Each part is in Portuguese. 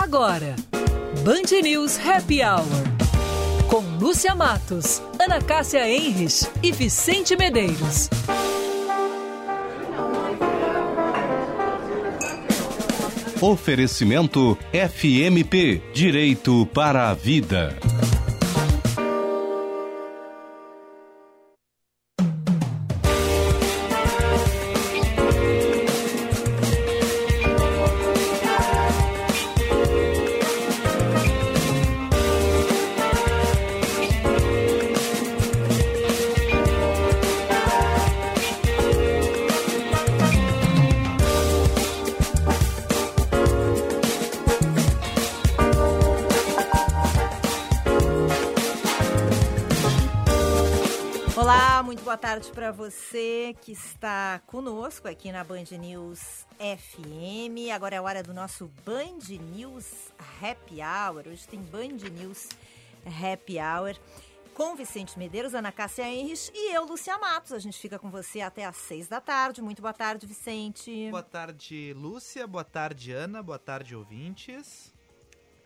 agora. Band News Happy Hour. Com Lúcia Matos, Ana Cássia Enres e Vicente Medeiros. Oferecimento FMP Direito para a Vida. Você que está conosco aqui na Band News FM. Agora é hora do nosso Band News Happy Hour. Hoje tem Band News Happy Hour com Vicente Medeiros, Ana Cássia Henrich e eu, Lúcia Matos. A gente fica com você até às seis da tarde. Muito boa tarde, Vicente. Boa tarde, Lúcia. Boa tarde, Ana. Boa tarde, ouvintes.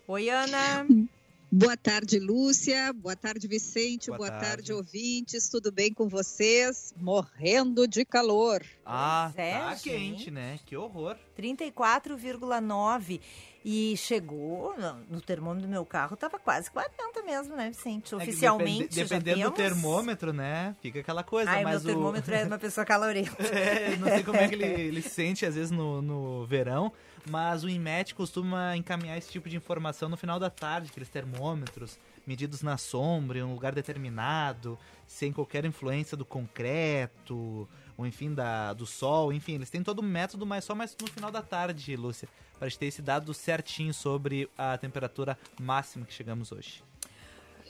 Oi, Ana. Boa tarde, Lúcia. Boa tarde, Vicente. Boa, Boa tarde. tarde. ouvintes. Tudo bem com vocês? Morrendo de calor. Ah, é, tá gente. quente, né? Que horror. 34,9. E chegou, no termômetro do meu carro, tava quase 40 mesmo, né, Vicente? É Oficialmente. É dependendo do termômetro, né? Fica aquela coisa. Ai, mas meu o... termômetro é uma pessoa calorenta. é, não sei como é que ele, ele se sente, às vezes, no, no verão mas o INMET costuma encaminhar esse tipo de informação no final da tarde, aqueles termômetros medidos na sombra, em um lugar determinado, sem qualquer influência do concreto, ou enfim, da, do sol, enfim, eles têm todo o método, mas só mais no final da tarde, Lúcia, para gente ter esse dado certinho sobre a temperatura máxima que chegamos hoje.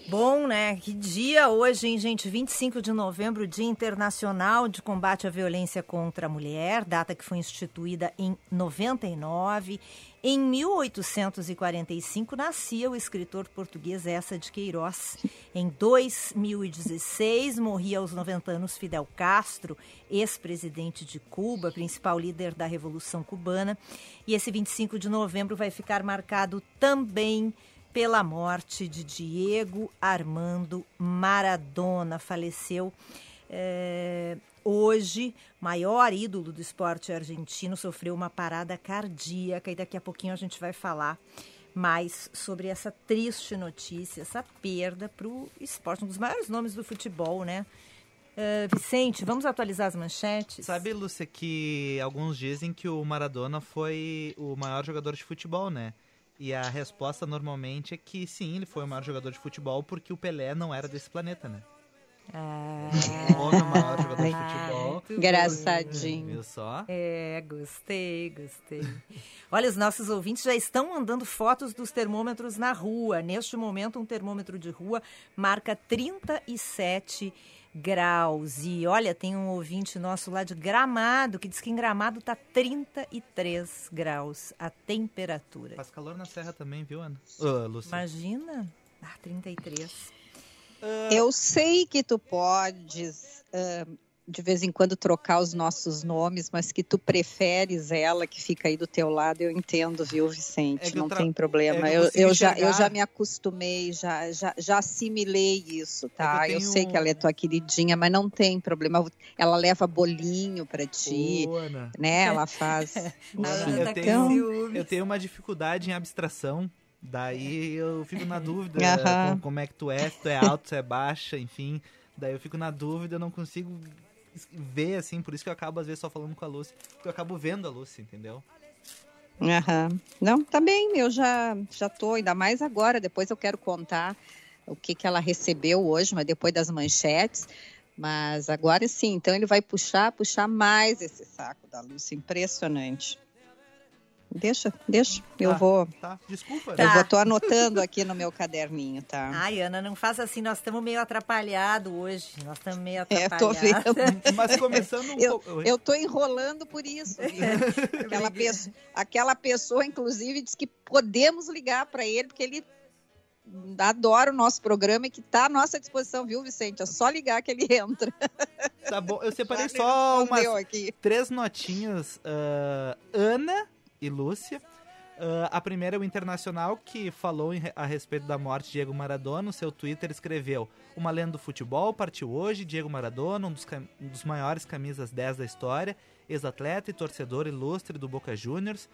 Bom, né? Que dia hoje, hein, gente? 25 de novembro, Dia Internacional de Combate à Violência contra a Mulher, data que foi instituída em 99. Em 1845 nascia o escritor português Essa de Queiroz. Em 2016 morria aos 90 anos Fidel Castro, ex-presidente de Cuba, principal líder da Revolução Cubana. E esse 25 de novembro vai ficar marcado também pela morte de Diego Armando Maradona. Faleceu é, hoje, maior ídolo do esporte argentino, sofreu uma parada cardíaca e daqui a pouquinho a gente vai falar mais sobre essa triste notícia, essa perda para o esporte, um dos maiores nomes do futebol, né? Uh, Vicente, vamos atualizar as manchetes? Sabe, Lúcia, que alguns dizem que o Maradona foi o maior jogador de futebol, né? E a resposta normalmente é que sim, ele foi o maior jogador de futebol porque o Pelé não era desse planeta, né? Ah, o homem maior jogador de futebol. Engraçadinho. Viu só? É, gostei, gostei. Olha, os nossos ouvintes já estão mandando fotos dos termômetros na rua. Neste momento, um termômetro de rua marca 37 graus. E olha, tem um ouvinte nosso lá de Gramado que diz que em Gramado tá 33 graus a temperatura. Faz calor na serra também, viu, Ana? Uh, Lúcia. Imagina. Ah, 33. Uh... Eu sei que tu podes uh, de vez em quando trocar os nossos nomes, mas que tu preferes ela que fica aí do teu lado, eu entendo, viu, Vicente? É não tra... tem problema. É eu, eu já, eu já me acostumei, já, já, já assimilei isso, tá? É eu, eu, sei que ela é tua queridinha, mas não tem problema. Ela leva bolinho para ti, né? Ela faz. eu, tenho, eu tenho uma dificuldade em abstração. Daí eu fico na dúvida como, como é que tu é, se tu é alto, se é baixa, enfim. Daí eu fico na dúvida, eu não consigo ver, assim, por isso que eu acabo às vezes só falando com a Lucy, porque eu acabo vendo a Lucy, entendeu? Uhum. Não, tá bem, eu já, já tô, ainda mais agora, depois eu quero contar o que, que ela recebeu hoje, mas depois das manchetes. Mas agora sim, então ele vai puxar, puxar mais esse saco da Lúcia, impressionante. Deixa, deixa. Eu tá, vou. Tá, desculpa. Eu vou, tô anotando aqui no meu caderninho, tá? Ai, Ana, não faça assim, nós estamos meio atrapalhados hoje. Nós estamos meio atrapalhados. É, tô vendo. Mas começando um eu, pouco. Eu tô enrolando por isso. aquela, pessoa, aquela pessoa, inclusive, disse que podemos ligar para ele, porque ele adora o nosso programa e que está à nossa disposição, viu, Vicente? É só ligar que ele entra. Tá bom, eu separei só umas aqui. três notinhas. Uh, Ana e Lúcia. Uh, a primeira é o Internacional, que falou em, a respeito da morte de Diego Maradona. No seu Twitter escreveu: Uma lenda do futebol partiu hoje. Diego Maradona, um dos, um dos maiores camisas 10 da história, ex-atleta e torcedor ilustre do Boca Juniors,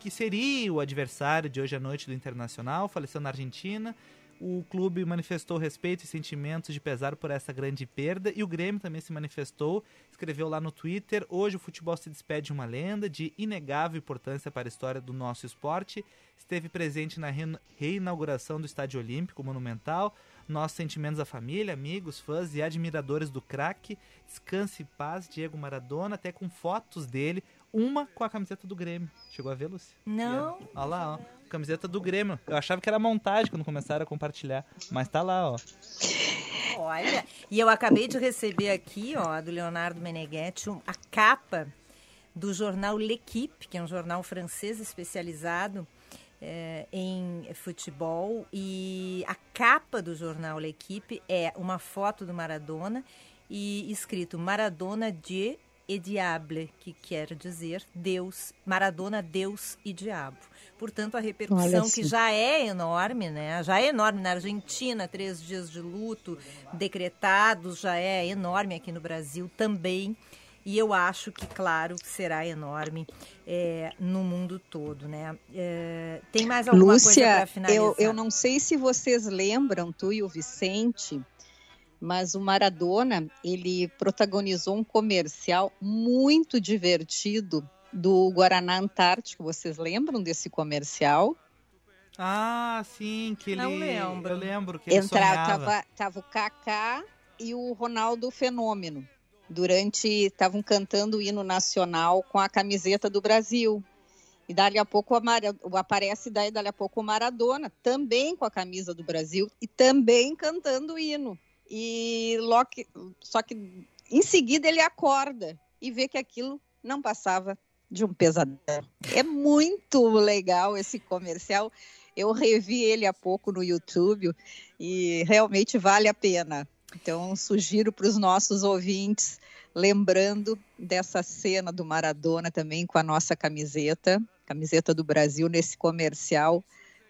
que seria o adversário de hoje à noite do Internacional, faleceu na Argentina. O clube manifestou respeito e sentimentos de pesar por essa grande perda e o Grêmio também se manifestou, escreveu lá no Twitter: Hoje o futebol se despede de uma lenda de inegável importância para a história do nosso esporte. Esteve presente na reinauguração do Estádio Olímpico Monumental. Nossos sentimentos à família, amigos, fãs e admiradores do craque. Descanse e paz, Diego Maradona, até com fotos dele, uma com a camiseta do Grêmio. Chegou a ver, Lúcia? Não. Olha lá, ó camiseta do Grêmio. Eu achava que era montagem quando começaram a compartilhar, mas tá lá, ó. Olha, e eu acabei de receber aqui, ó, do Leonardo Meneghetti, a capa do jornal L'Equipe, que é um jornal francês especializado é, em futebol. E a capa do jornal L'Equipe é uma foto do Maradona e escrito Maradona de e Diable, que quer dizer Deus, Maradona, Deus e Diabo. Portanto, a repercussão que já é enorme, né? Já é enorme na Argentina, três dias de luto decretados, já é enorme aqui no Brasil também. E eu acho que, claro, será enorme é, no mundo todo, né? É, tem mais alguma Lúcia, coisa para finalizar? Eu, eu não sei se vocês lembram, tu e o Vicente, mas o Maradona, ele protagonizou um comercial muito divertido do Guaraná Antártico. Vocês lembram desse comercial? Ah, sim, que ele... Não lembro. Eu lembro que ele Entrava, sonhava. Tava, tava o Kaká e o Ronaldo Fenômeno. Durante, estavam cantando o hino nacional com a camiseta do Brasil. E dali a pouco aparece daí dali a pouco o Maradona, também com a camisa do Brasil e também cantando o hino. E Loki, só que em seguida ele acorda e vê que aquilo não passava de um pesadelo. É muito legal esse comercial. Eu revi ele há pouco no YouTube e realmente vale a pena. Então, sugiro para os nossos ouvintes, lembrando dessa cena do Maradona também com a nossa camiseta, camiseta do Brasil, nesse comercial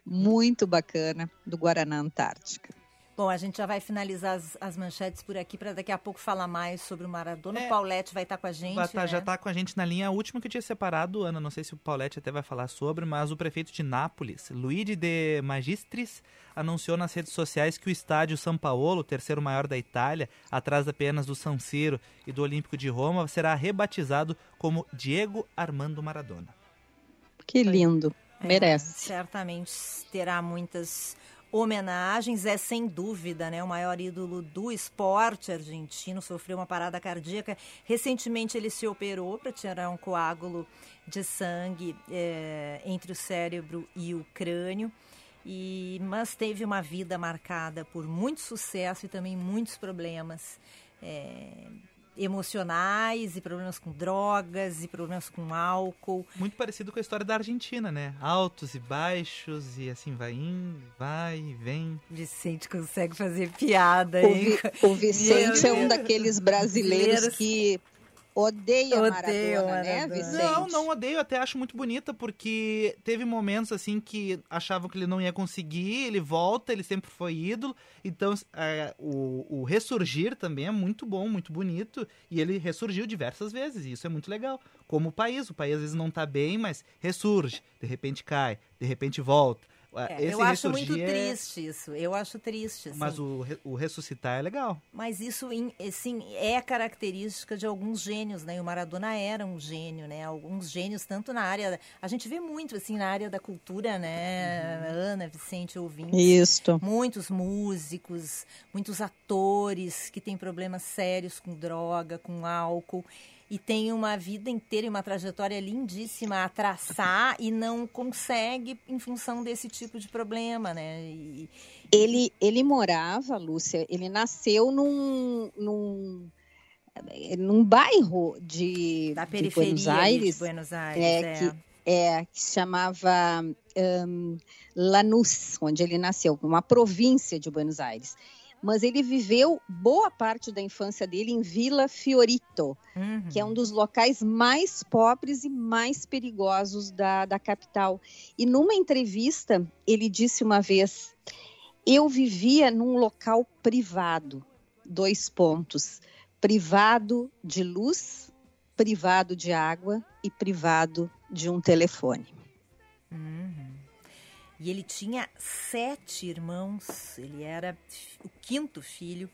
muito bacana do Guaraná Antártica. Bom, a gente já vai finalizar as, as manchetes por aqui para daqui a pouco falar mais sobre o Maradona. É, o Paulette vai estar tá com a gente. Tá, né? Já está com a gente na linha. A última que eu tinha separado, Ana, não sei se o Paulette até vai falar sobre, mas o prefeito de Nápoles, Luigi de Magistris, anunciou nas redes sociais que o estádio São Paulo, o terceiro maior da Itália, atrás apenas do San Siro e do Olímpico de Roma, será rebatizado como Diego Armando Maradona. Que lindo. É, Merece. Certamente terá muitas homenagens, é sem dúvida né, o maior ídolo do esporte argentino, sofreu uma parada cardíaca. Recentemente ele se operou para tirar um coágulo de sangue é, entre o cérebro e o crânio. E, mas teve uma vida marcada por muito sucesso e também muitos problemas. É, emocionais e problemas com drogas e problemas com álcool. Muito parecido com a história da Argentina, né? Altos e baixos e assim vai indo, vai e vem. Vicente consegue fazer piada, o, Vi, o Vicente é um daqueles brasileiros que odeia Odeio Maradona, né, Vicente? Não, não odeio, até acho muito bonita, porque teve momentos assim que achavam que ele não ia conseguir, ele volta, ele sempre foi ídolo, então é, o, o ressurgir também é muito bom, muito bonito, e ele ressurgiu diversas vezes, e isso é muito legal. Como o país, o país às vezes não tá bem, mas ressurge, de repente cai, de repente volta. É, eu acho muito é... triste isso. Eu acho triste. Assim. Mas o, o ressuscitar é legal. Mas isso, assim, é característica de alguns gênios, né? E o Maradona era um gênio, né? Alguns gênios, tanto na área. A gente vê muito, assim, na área da cultura, né? Uhum. Ana, Vicente, ouvindo. Isso. Muitos músicos, muitos atores que têm problemas sérios com droga, com álcool e tem uma vida inteira e uma trajetória lindíssima a traçar e não consegue em função desse tipo de problema, né? E... Ele, ele morava, Lúcia, ele nasceu num, num, num bairro de, da periferia de Buenos Aires, de Buenos Aires é, é. Que, é, que se chamava um, Lanús, onde ele nasceu, uma província de Buenos Aires. Mas ele viveu boa parte da infância dele em Vila Fiorito, uhum. que é um dos locais mais pobres e mais perigosos da, da capital. E numa entrevista, ele disse uma vez: Eu vivia num local privado. Dois pontos: privado de luz, privado de água e privado de um telefone. Uhum. E ele tinha sete irmãos, ele era o quinto filho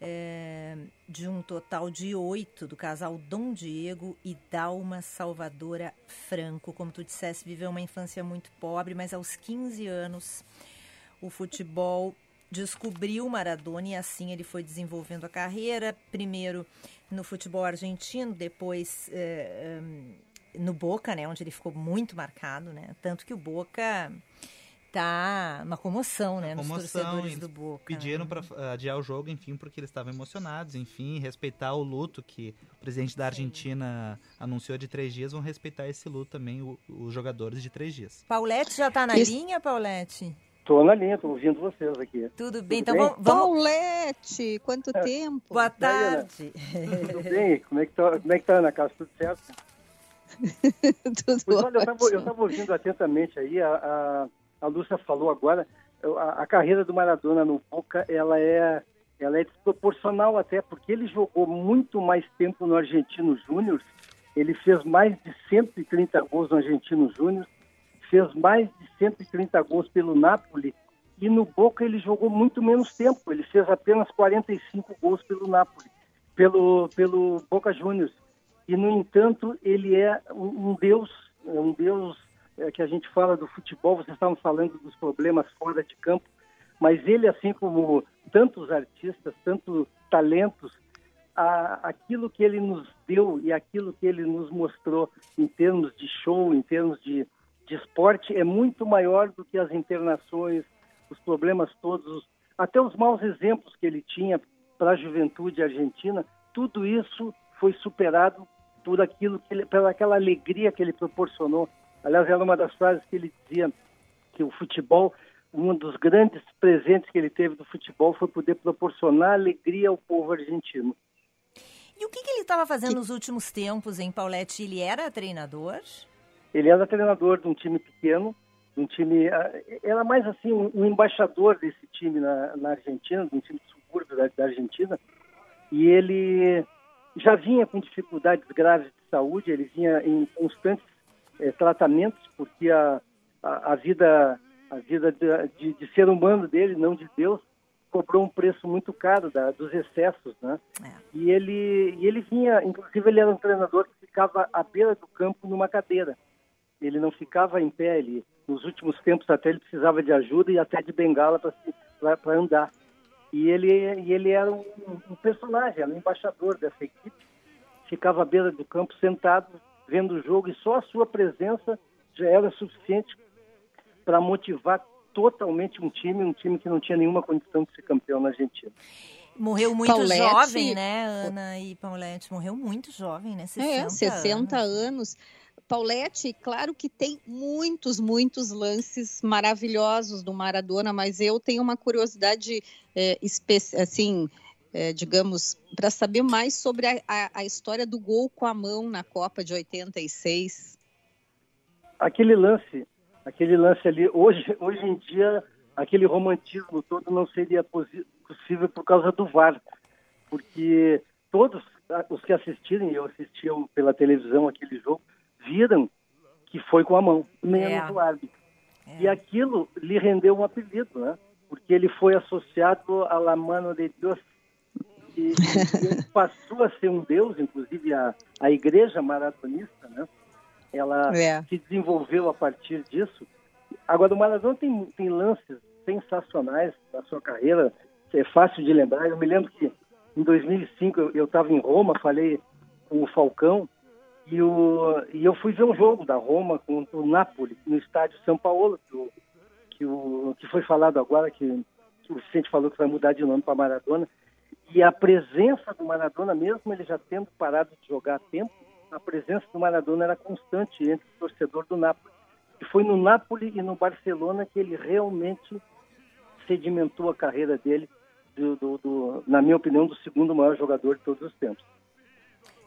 é, de um total de oito do casal Dom Diego e Dalma Salvadora Franco. Como tu disseste, viveu uma infância muito pobre, mas aos 15 anos o futebol descobriu Maradona e assim ele foi desenvolvendo a carreira, primeiro no futebol argentino, depois é, no Boca, né, onde ele ficou muito marcado, né? Tanto que o Boca tá uma comoção, né, nos torcedores do Boca. Pediram né? para adiar o jogo, enfim, porque eles estavam emocionados, enfim, respeitar o luto que o presidente da Argentina Sim. anunciou de três dias, vão respeitar esse luto também, o, os jogadores de três dias. Paulette já está na Isso. linha, Paulette? Estou na linha, estou ouvindo vocês aqui. Tudo bem, Tudo então bem? vamos... Paulette, quanto é. tempo? Boa tarde. Tudo bem? Como é que está, como é que tá, Ana Casa? Tudo certo? Tudo olha, eu estava ouvindo atentamente aí, a, a, a Lúcia falou agora, a, a, carreira do Maradona no Boca, ela é, ela é desproporcional até, porque ele jogou muito mais tempo no Argentino Júnior, ele fez mais de 130 gols no Argentino Júnior, fez mais de 130 gols pelo Napoli, e no Boca ele jogou muito menos tempo, ele fez apenas 45 gols pelo Napoli, pelo, pelo Boca Juniors e no entanto ele é um, deus, um deus é, que a gente fala do futebol. Vocês estavam falando dos problemas fora de campo, mas ele, assim como tantos artistas, tantos talentos, a, aquilo que ele nos deu e aquilo que ele nos mostrou em termos de show, em termos de, de esporte, é muito maior do que as internações, os problemas todos, até os maus exemplos que ele tinha para a juventude argentina. Tudo isso foi superado por aquilo que ele, pela aquela alegria que ele proporcionou. Aliás, era uma das frases que ele dizia que o futebol, um dos grandes presentes que ele teve do futebol foi poder proporcionar alegria ao povo argentino. E o que, que ele estava fazendo nos últimos tempos em Paulette? Ele era treinador? Ele era treinador de um time pequeno, um time ah, era mais assim um embaixador desse time na, na Argentina, de um time de subúrbio da, da Argentina. E ele já vinha com dificuldades graves de saúde, ele vinha em constantes é, tratamentos, porque a, a, a, vida, a vida de, de, ser humano dele, não de Deus, cobrou um preço muito caro da, dos excessos, né? É. E ele, e ele vinha, inclusive ele era um treinador que ficava à beira do campo numa cadeira. Ele não ficava em pé, ele, nos últimos tempos até ele precisava de ajuda e até de bengala para andar. E ele, e ele era um, um personagem, era um embaixador dessa equipe. Ficava à beira do campo sentado, vendo o jogo, e só a sua presença já era suficiente para motivar totalmente um time, um time que não tinha nenhuma condição de ser campeão na Argentina. Morreu muito Paulette, jovem, né, Ana e Paulette? Morreu muito jovem, né? 60 é, 60 anos. anos. Paulette, claro que tem muitos, muitos lances maravilhosos do Maradona, mas eu tenho uma curiosidade, é, assim, é, digamos, para saber mais sobre a, a, história do gol com a mão na Copa de 86. Aquele lance, aquele lance ali, hoje, hoje em dia, aquele romantismo todo não seria possível por causa do VAR, porque todos os que assistirem, eu assistiam pela televisão aquele jogo, viram que foi com a mão, menos é. o árbitro. É. E aquilo lhe rendeu um apelido, né? Porque ele foi associado a la mano de Deus. E, e passou a ser um deus, inclusive a, a igreja maratonista, né? Ela é. se desenvolveu a partir disso. Agora, o Maradona tem, tem lances sensacionais na sua carreira, é fácil de lembrar. Eu me lembro que em 2005 eu estava em Roma, falei com o Falcão, e, o, e eu fui ver um jogo da Roma contra o Napoli, no estádio São Paulo, que, o, que, o, que foi falado agora, que, que o Vicente falou que vai mudar de nome para Maradona. E a presença do Maradona, mesmo ele já tendo parado de jogar há tempo, a presença do Maradona era constante entre o torcedor do Napoli. E foi no Napoli e no Barcelona que ele realmente sedimentou a carreira dele do, do, do, na minha opinião, do segundo maior jogador de todos os tempos.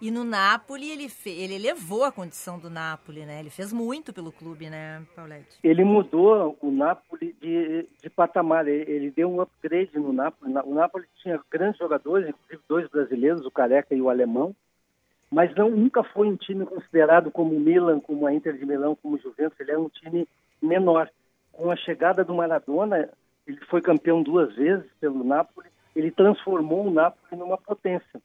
E no Napoli, ele, fe... ele elevou a condição do Napoli, né? Ele fez muito pelo clube, né, Paulette? Ele mudou o Napoli de, de patamar, ele, ele deu um upgrade no Napoli. O Napoli tinha grandes jogadores, inclusive dois brasileiros, o Careca e o Alemão, mas não, nunca foi um time considerado como o Milan, como a Inter de Milão, como o Juventus, ele era um time menor. Com a chegada do Maradona, ele foi campeão duas vezes pelo Napoli, ele transformou o Napoli numa potência.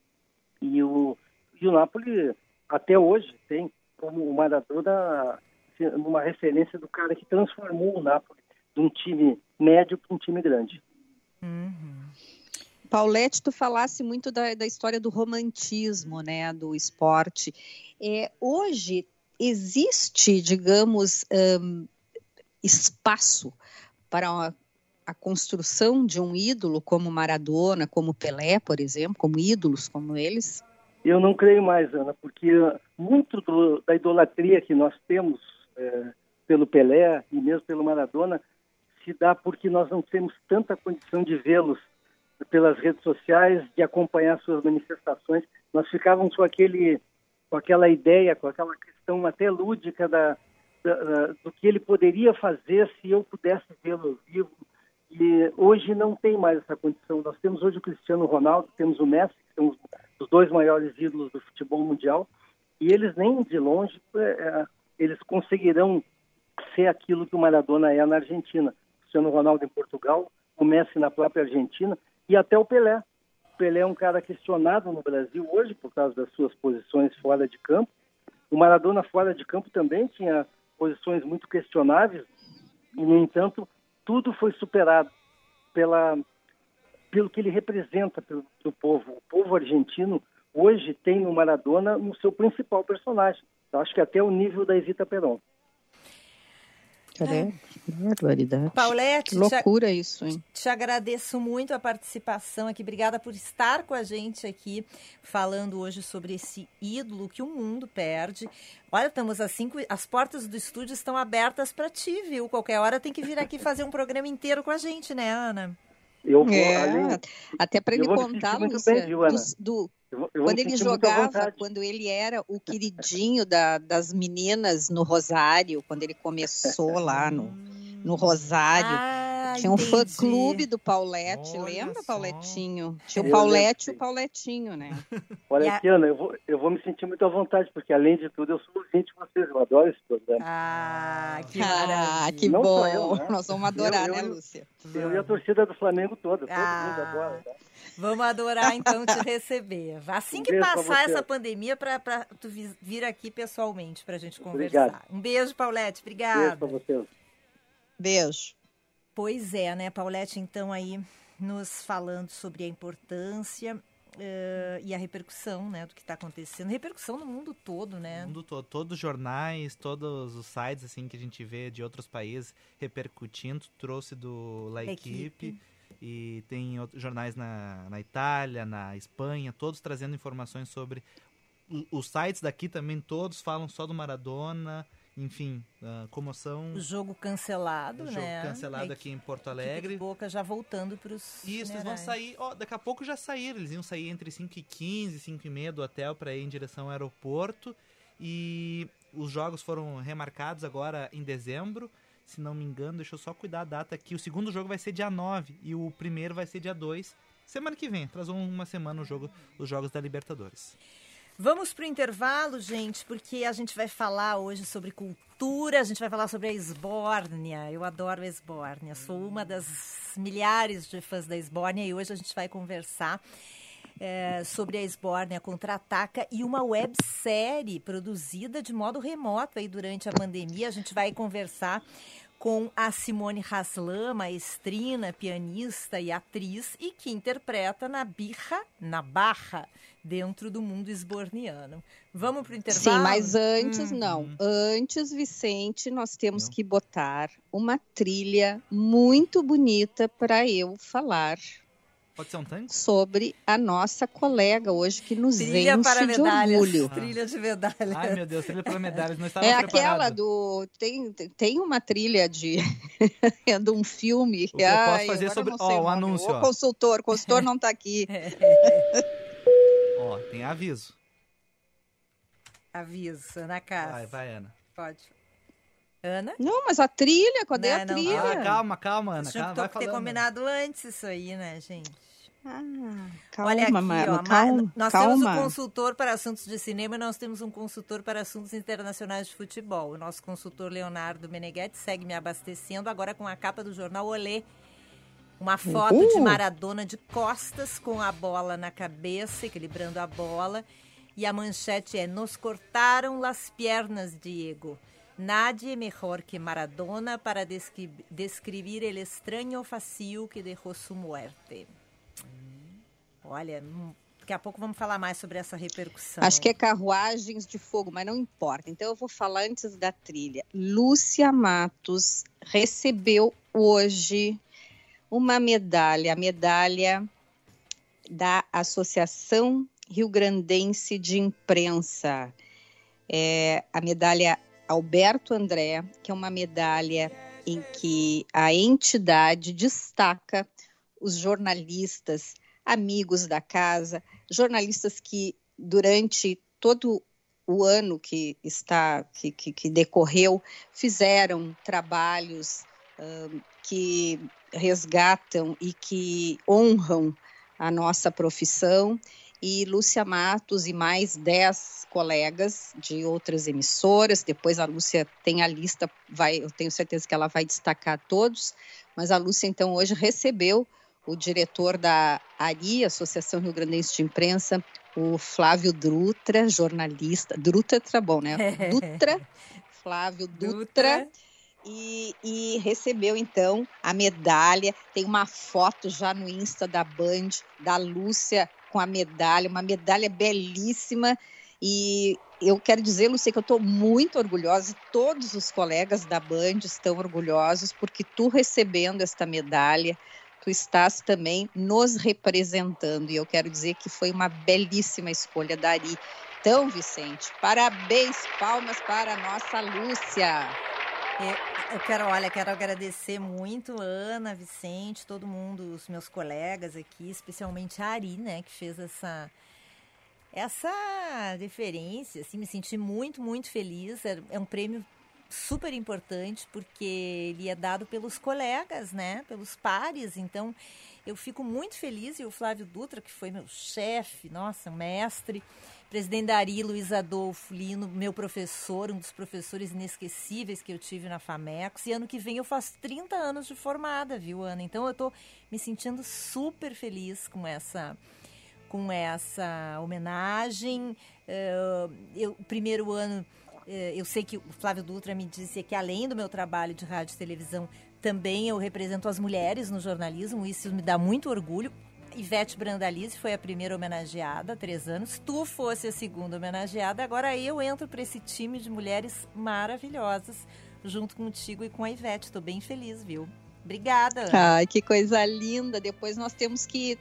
E o e o Napoli, até hoje, tem como o Maradona uma referência do cara que transformou o Napoli de um time médio para um time grande. Uhum. Paulette, tu falasse muito da, da história do romantismo, né, do esporte. É, hoje existe, digamos, um, espaço para a, a construção de um ídolo como Maradona, como Pelé, por exemplo, como ídolos como eles? Eu não creio mais, Ana, porque muito do, da idolatria que nós temos é, pelo Pelé e mesmo pelo Maradona se dá porque nós não temos tanta condição de vê-los pelas redes sociais, de acompanhar suas manifestações. Nós ficávamos com aquele, com aquela ideia, com aquela questão até lúdica da, da, do que ele poderia fazer se eu pudesse vê-lo vivo. E hoje não tem mais essa condição. Nós temos hoje o Cristiano Ronaldo, temos o Messi, que são os dos dois maiores ídolos do futebol mundial, e eles nem de longe é, é, eles conseguirão ser aquilo que o Maradona é na Argentina. Cristiano Ronaldo em Portugal, o Messi na própria Argentina e até o Pelé. O Pelé é um cara questionado no Brasil hoje por causa das suas posições fora de campo. O Maradona fora de campo também tinha posições muito questionáveis e, no entanto, tudo foi superado pela pelo que ele representa para o povo. O povo argentino hoje tem no Maradona no seu principal personagem. Eu acho que até o nível da Evita Peron. É. Barbaridade. Paulette, que loucura te, isso, hein? Te agradeço muito a participação aqui. Obrigada por estar com a gente aqui, falando hoje sobre esse ídolo que o mundo perde. Olha, estamos assim, as portas do estúdio estão abertas para ti, viu? Qualquer hora tem que vir aqui fazer um programa inteiro com a gente, né, Ana? Eu vou, é, além, até para ele contar, Lúcia, do, do quando ele jogava, quando ele era o queridinho da, das meninas no Rosário, quando ele começou lá no, no Rosário. Ah, tinha um fã-clube do Paulette, Olha lembra, só. Pauletinho? Tinha o Paulette e o Pauletinho, né? Olha aqui, Ana, eu vou, eu vou me sentir muito à vontade, porque além de tudo eu sou ouvinte de vocês, eu adoro esse programa. Ah, que, ah, que bom! Eu, né? Nós vamos adorar, eu, né, Lúcia? Eu e a torcida do Flamengo toda, todo ah. mundo agora. Tá? Vamos adorar então te receber. Assim que passar essa pandemia, para tu vir aqui pessoalmente para a gente conversar. Obrigado. Um beijo, Paulette. Obrigada. Beijo para vocês. Beijo. Pois é, né, Paulette, então aí nos falando sobre a importância uh, e a repercussão, né, do que está acontecendo, repercussão no mundo todo, né? No mundo todo, todos os jornais, todos os sites assim que a gente vê de outros países repercutindo, trouxe do La Equipe, e tem outros jornais na, na Itália, na Espanha, todos trazendo informações sobre os sites daqui também todos falam só do Maradona, enfim, uh, comoção. O jogo cancelado, o jogo né? cancelado aqui em Porto Alegre. Boca já voltando para os. Isso, eles vão sair. Ó, daqui a pouco já saíram. Eles iam sair entre 5 e 15, 5 e meia do hotel para ir em direção ao aeroporto. E os jogos foram remarcados agora em dezembro. Se não me engano, deixa eu só cuidar a data aqui. O segundo jogo vai ser dia 9 e o primeiro vai ser dia 2. Semana que vem, atrasou uma semana o jogo, os jogos da Libertadores. Vamos para o intervalo, gente, porque a gente vai falar hoje sobre cultura, a gente vai falar sobre a Esbórnia. Eu adoro a Esbórnia, sou uma das milhares de fãs da Esbórnia e hoje a gente vai conversar é, sobre a Esbórnia Contra-Ataca e uma websérie produzida de modo remoto aí durante a pandemia. A gente vai conversar com a Simone Haslam, maestrina, pianista e atriz, e que interpreta na birra, na barra, dentro do mundo esborniano. Vamos para o intervalo? Sim, mas antes, hum. não. Antes, Vicente, nós temos não. que botar uma trilha muito bonita para eu falar Pode ser um tanque? sobre a nossa colega hoje que nos Trilha enche para de medalhas. orgulho. Trilha de medalhas. Ai, meu Deus, trilha para medalhas. Não estava É preparado. aquela do. Tem, tem uma trilha de, é de um filme. O que eu posso Ai, fazer sobre- ó, o anúncio, O consultor, o consultor não está aqui. Ó, tem aviso. Aviso, Ana Cássia. Vai, vai, Ana. Pode. Ana? Não, mas a trilha, cadê Não, a não, trilha? Ah, calma, calma, Ana. Calma, que vai ter falando. combinado antes isso aí, né, gente? Ah, calma, Olha aqui, ó, calma, ma- nós calma. temos um consultor para assuntos de cinema e nós temos um consultor para assuntos internacionais de futebol. O nosso consultor Leonardo Meneghetti segue me abastecendo agora com a capa do jornal Olê. Uma foto de Uhul. Maradona de costas com a bola na cabeça, equilibrando a bola. E a manchete é: Nos cortaram las piernas, Diego. Nadie mejor que Maradona para descri- describir el extraño facio que dejó su muerte. Olha, hum, daqui a pouco vamos falar mais sobre essa repercussão. Acho que é carruagens de fogo, mas não importa. Então eu vou falar antes da trilha. Lúcia Matos recebeu hoje uma medalha, a medalha da Associação Rio Grandense de Imprensa. É a medalha Alberto André, que é uma medalha em que a entidade destaca os jornalistas, amigos da casa, jornalistas que durante todo o ano que está que, que, que decorreu fizeram trabalhos ãh, que resgatam e que honram a nossa profissão e Lúcia Matos e mais dez colegas de outras emissoras. Depois a Lúcia tem a lista, vai, eu tenho certeza que ela vai destacar todos. Mas a Lúcia então hoje recebeu o diretor da ARI, Associação Rio Grandense de Imprensa, o Flávio Dutra, jornalista. Dutra tá bom, né? Dutra, Flávio Dutra. E, e recebeu então a medalha. Tem uma foto já no Insta da Band da Lúcia com a medalha, uma medalha belíssima. E eu quero dizer, Lúcia, que eu estou muito orgulhosa, e todos os colegas da Band estão orgulhosos, porque tu recebendo esta medalha, tu estás também nos representando. E eu quero dizer que foi uma belíssima escolha da Ari. Então, Vicente, parabéns, palmas para a nossa Lúcia. Eu quero, olha, quero agradecer muito Ana, Vicente, todo mundo, os meus colegas aqui, especialmente a Ari, né, que fez essa essa deferência, assim, me senti muito, muito feliz. É é um prêmio super importante porque ele é dado pelos colegas, né, pelos pares. Então, eu fico muito feliz e o Flávio Dutra, que foi meu chefe, nossa, mestre, presidente da Ari, Luiz Adolfo Lino, meu professor, um dos professores inesquecíveis que eu tive na Famecos. E ano que vem eu faço 30 anos de formada, viu, Ana? Então eu tô me sentindo super feliz com essa com essa homenagem. Eh, eu, primeiro ano, eu sei que o Flávio Dutra me disse que além do meu trabalho de rádio e televisão, também eu represento as mulheres no jornalismo, isso me dá muito orgulho. Ivete Brandalize foi a primeira homenageada há três anos. Tu fosse a segunda homenageada. Agora eu entro para esse time de mulheres maravilhosas, junto contigo e com a Ivete. Estou bem feliz, viu? Obrigada. Ai, que coisa linda. Depois nós temos que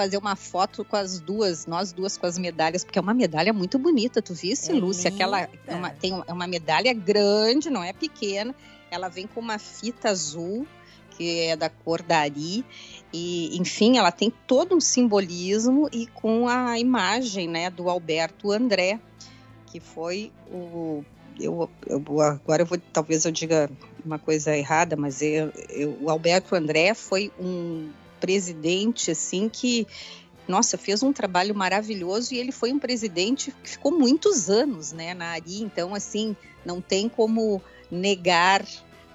fazer uma foto com as duas, nós duas com as medalhas, porque é uma medalha muito bonita, tu viste, É Lúcia? Aquela é uma, tem, é uma medalha grande, não é pequena. Ela vem com uma fita azul, que é da cor da Ari, e enfim, ela tem todo um simbolismo e com a imagem, né, do Alberto André, que foi o eu, eu- agora eu vou talvez eu diga uma coisa errada, mas eu, eu- o Alberto André foi um presidente assim que nossa, fez um trabalho maravilhoso e ele foi um presidente que ficou muitos anos, né, na Ari, então assim, não tem como negar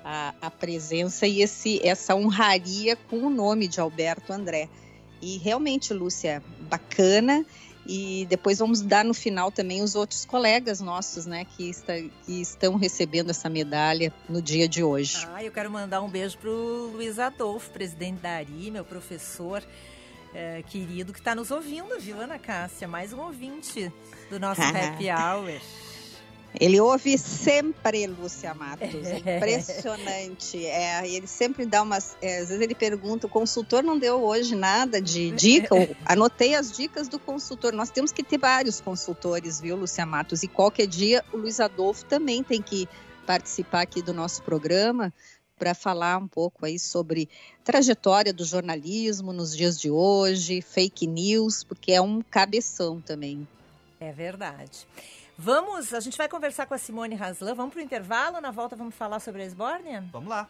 a, a presença e esse essa honraria com o nome de Alberto André. E realmente, Lúcia, bacana. E depois vamos dar no final também os outros colegas nossos, né, que, está, que estão recebendo essa medalha no dia de hoje. Ah, eu quero mandar um beijo pro Luiz Adolfo, presidente da Ari, meu professor eh, querido, que está nos ouvindo, viu, Ana Cássia? Mais um ouvinte do nosso Happy Hour. Ele ouve sempre, Lúcia Matos. É impressionante. É, ele sempre dá umas. É, às vezes ele pergunta: o consultor não deu hoje nada de dica? anotei as dicas do consultor. Nós temos que ter vários consultores, viu, Lúcia Matos? E qualquer dia o Luiz Adolfo também tem que participar aqui do nosso programa para falar um pouco aí sobre trajetória do jornalismo nos dias de hoje, fake news, porque é um cabeção também. É verdade. Vamos, a gente vai conversar com a Simone Haslan. Vamos para o intervalo, na volta vamos falar sobre a Esbórnia? Vamos lá.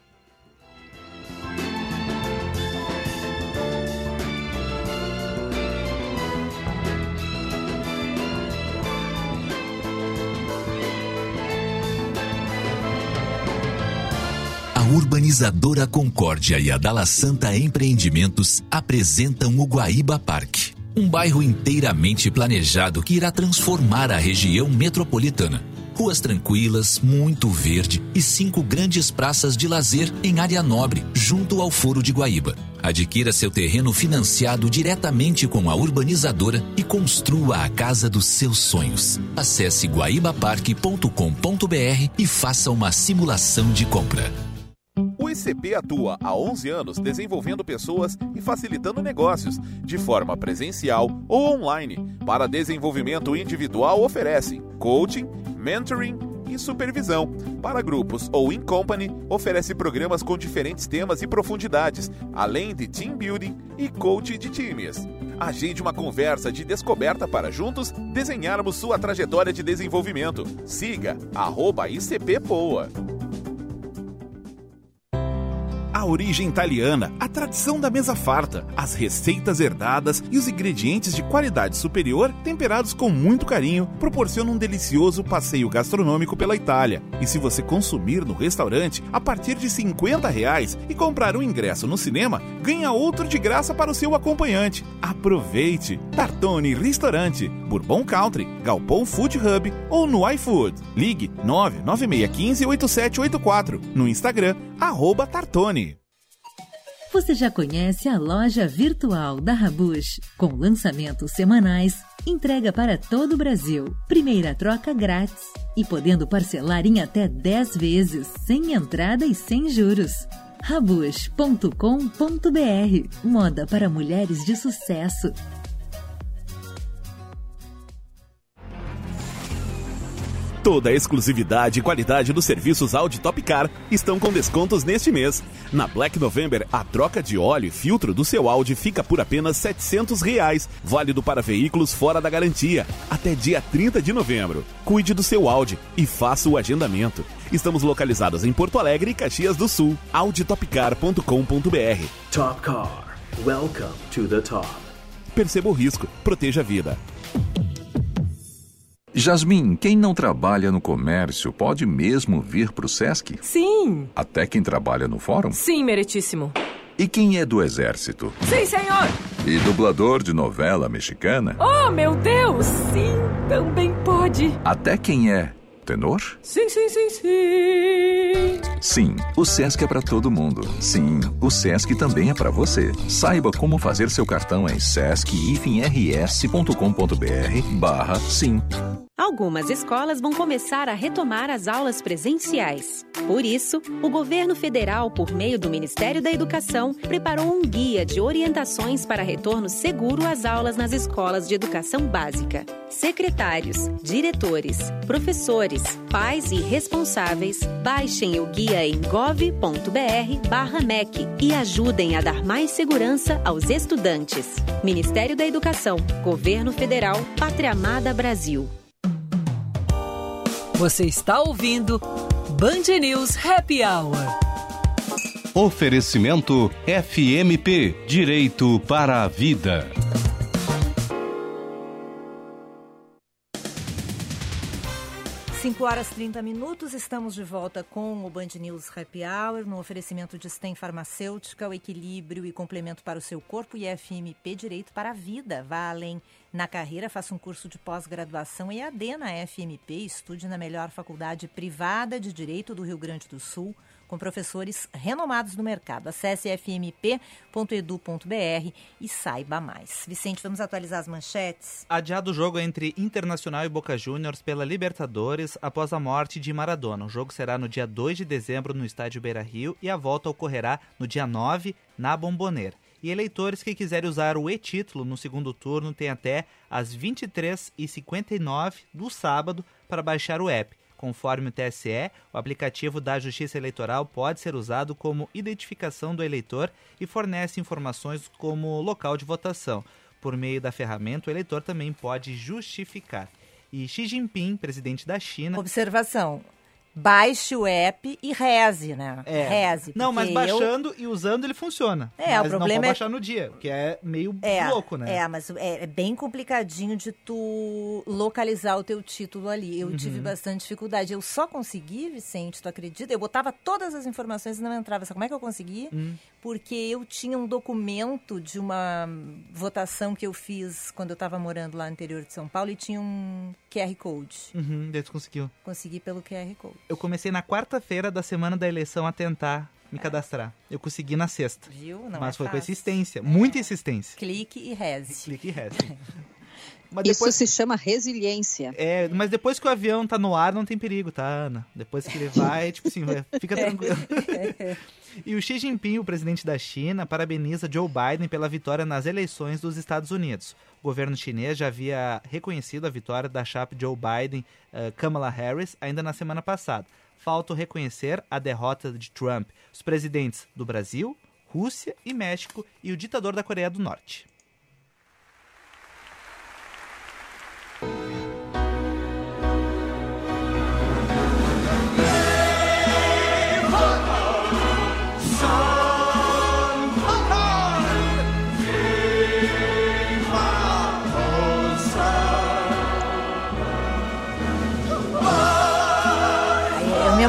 A urbanizadora Concórdia e a Dala Santa Empreendimentos apresentam o Guaíba Parque um bairro inteiramente planejado que irá transformar a região metropolitana. Ruas tranquilas, muito verde e cinco grandes praças de lazer em área nobre, junto ao Foro de Guaíba. Adquira seu terreno financiado diretamente com a urbanizadora e construa a casa dos seus sonhos. Acesse guaibaparque.com.br e faça uma simulação de compra. ICP atua há 11 anos desenvolvendo pessoas e facilitando negócios, de forma presencial ou online. Para desenvolvimento individual, oferece coaching, mentoring e supervisão. Para grupos ou in company, oferece programas com diferentes temas e profundidades, além de team building e coach de times. Agende uma conversa de descoberta para juntos desenharmos sua trajetória de desenvolvimento. Siga arroba ICPPoa origem italiana, a tradição da mesa farta, as receitas herdadas e os ingredientes de qualidade superior, temperados com muito carinho, proporcionam um delicioso passeio gastronômico pela Itália. E se você consumir no restaurante a partir de 50 reais e comprar um ingresso no cinema, ganha outro de graça para o seu acompanhante. Aproveite! Tartone Restaurante, Bourbon Country, Galpão Food Hub ou no iFood. Ligue 99615 8784 no Instagram, Tartone. Você já conhece a loja virtual da Rabush? Com lançamentos semanais, entrega para todo o Brasil, primeira troca grátis e podendo parcelar em até 10 vezes, sem entrada e sem juros. Rabush.com.br Moda para mulheres de sucesso. Toda a exclusividade e qualidade dos serviços Audi Top Car estão com descontos neste mês. Na Black November, a troca de óleo e filtro do seu Audi fica por apenas 700 reais, válido para veículos fora da garantia, até dia 30 de novembro. Cuide do seu Audi e faça o agendamento. Estamos localizados em Porto Alegre e Caxias do Sul. auditopcar.com.br Top Car. Welcome to the top. Perceba o risco, proteja a vida. Jasmin, quem não trabalha no comércio pode mesmo vir para o SESC? Sim. Até quem trabalha no fórum? Sim, meritíssimo. E quem é do exército? Sim, senhor. E dublador de novela mexicana? Oh, meu Deus! Sim, também pode. Até quem é tenor? Sim, sim, sim, sim. Sim, o Sesc é para todo mundo. Sim, o Sesc também é para você. Saiba como fazer seu cartão em sesc-rs.com.br barra sim. Algumas escolas vão começar a retomar as aulas presenciais. Por isso, o governo federal, por meio do Ministério da Educação, preparou um guia de orientações para retorno seguro às aulas nas escolas de educação básica. Secretários, diretores, professores, pais e responsáveis, baixem o guia em gov.br/mec e ajudem a dar mais segurança aos estudantes. Ministério da Educação, Governo Federal, Pátria Amada Brasil. Você está ouvindo Band News Happy Hour. Oferecimento FMP Direito para a Vida. Cinco horas 30 minutos, estamos de volta com o Band News Happy Hour, no oferecimento de STEM Farmacêutica, o equilíbrio e complemento para o seu corpo e FMP Direito para a Vida. Vá além na carreira, faça um curso de pós-graduação EAD na FMP, estude na melhor faculdade privada de Direito do Rio Grande do Sul, com professores renomados no mercado. Acesse fmp.edu.br e saiba mais. Vicente, vamos atualizar as manchetes? Adiado o jogo entre Internacional e Boca Juniors pela Libertadores após a morte de Maradona. O jogo será no dia 2 de dezembro no estádio Beira Rio e a volta ocorrerá no dia 9 na Bomboneira. E eleitores que quiserem usar o e-título no segundo turno têm até às 23h59 do sábado para baixar o app. Conforme o TSE, o aplicativo da Justiça Eleitoral pode ser usado como identificação do eleitor e fornece informações como local de votação. Por meio da ferramenta, o eleitor também pode justificar. E Xi Jinping, presidente da China. Observação: baixe o app e reze, né? É. Reze. Não, mas baixando eu... e usando ele funciona. É, mas o problema não pode é- baixar no dia, que é meio É, louco, né? É, mas é, é bem complicadinho de tu localizar o teu título ali. Eu Uhum. tive bastante dificuldade. Eu só consegui, Vicente, tu acredita? Eu botava todas as informações e não entrava. Sabe como é que eu consegui? Hum. Porque eu tinha um documento de uma votação que eu fiz quando eu estava morando lá no interior de São Paulo e tinha um QR Code. Uhum, daí tu conseguiu. Consegui pelo QR Code. Eu comecei na quarta-feira da semana da eleição a tentar me cadastrar. Eu consegui na sexta. Viu? Não mas é foi com fácil. insistência, muita insistência. Clique e reze. Clique e reze. Isso se chama resiliência. é, mas depois que o avião tá no ar, não tem perigo, tá, Ana? Depois que ele vai, tipo assim, fica tranquilo. e o Xi Jinping, o presidente da China, parabeniza Joe Biden pela vitória nas eleições dos Estados Unidos. O governo chinês já havia reconhecido a vitória da chapa Joe Biden, eh, Kamala Harris, ainda na semana passada. Falta reconhecer a derrota de Trump. Os presidentes do Brasil, Rússia e México e o ditador da Coreia do Norte.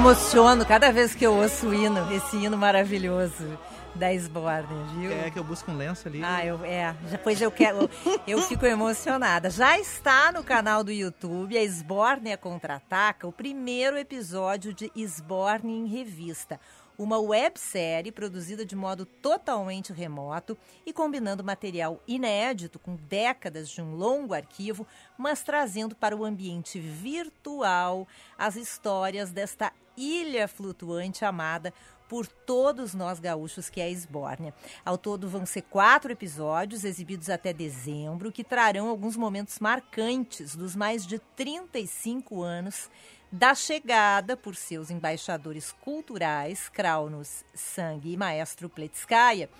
Emociono cada vez que eu ouço o hino, esse hino maravilhoso da Sborne, viu? É que eu busco um lenço ali. Ah, eu, é. Depois eu quero. Eu fico emocionada. Já está no canal do YouTube, a Sborne Contra-Ataca, o primeiro episódio de Sborne em Revista. Uma websérie produzida de modo totalmente remoto e combinando material inédito com décadas de um longo arquivo, mas trazendo para o ambiente virtual as histórias desta ilha flutuante amada por todos nós gaúchos, que é a Esbórnia. Ao todo vão ser quatro episódios, exibidos até dezembro, que trarão alguns momentos marcantes dos mais de 35 anos da chegada por seus embaixadores culturais, Kraunos Sangue e Maestro Pletskaya,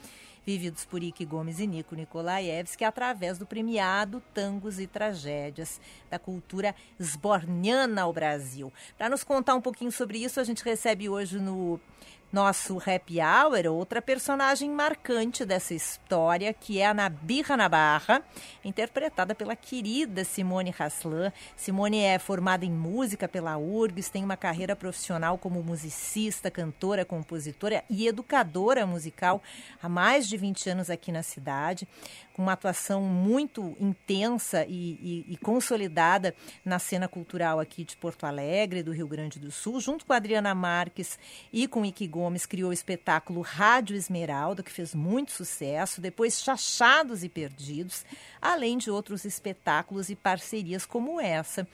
vividos por Ike Gomes e Nico Nikolaevski, através do premiado Tangos e Tragédias da cultura esborniana ao Brasil. Para nos contar um pouquinho sobre isso, a gente recebe hoje no nosso happy hour outra personagem marcante dessa história, que é a Nabirra Nabarra, interpretada pela querida Simone Haslan. Simone é formada em música pela URGS, tem uma carreira profissional como musicista, cantora, compositora e educadora musical há mais de 20 anos aqui na cidade, com uma atuação muito intensa e, e, e consolidada na cena cultural aqui de Porto Alegre, do Rio Grande do Sul, junto com a Adriana Marques e com Ike Gomes, criou o espetáculo Rádio Esmeralda, que fez muito sucesso, depois Chachados e Perdidos, além de outros espetáculos e parcerias como essa,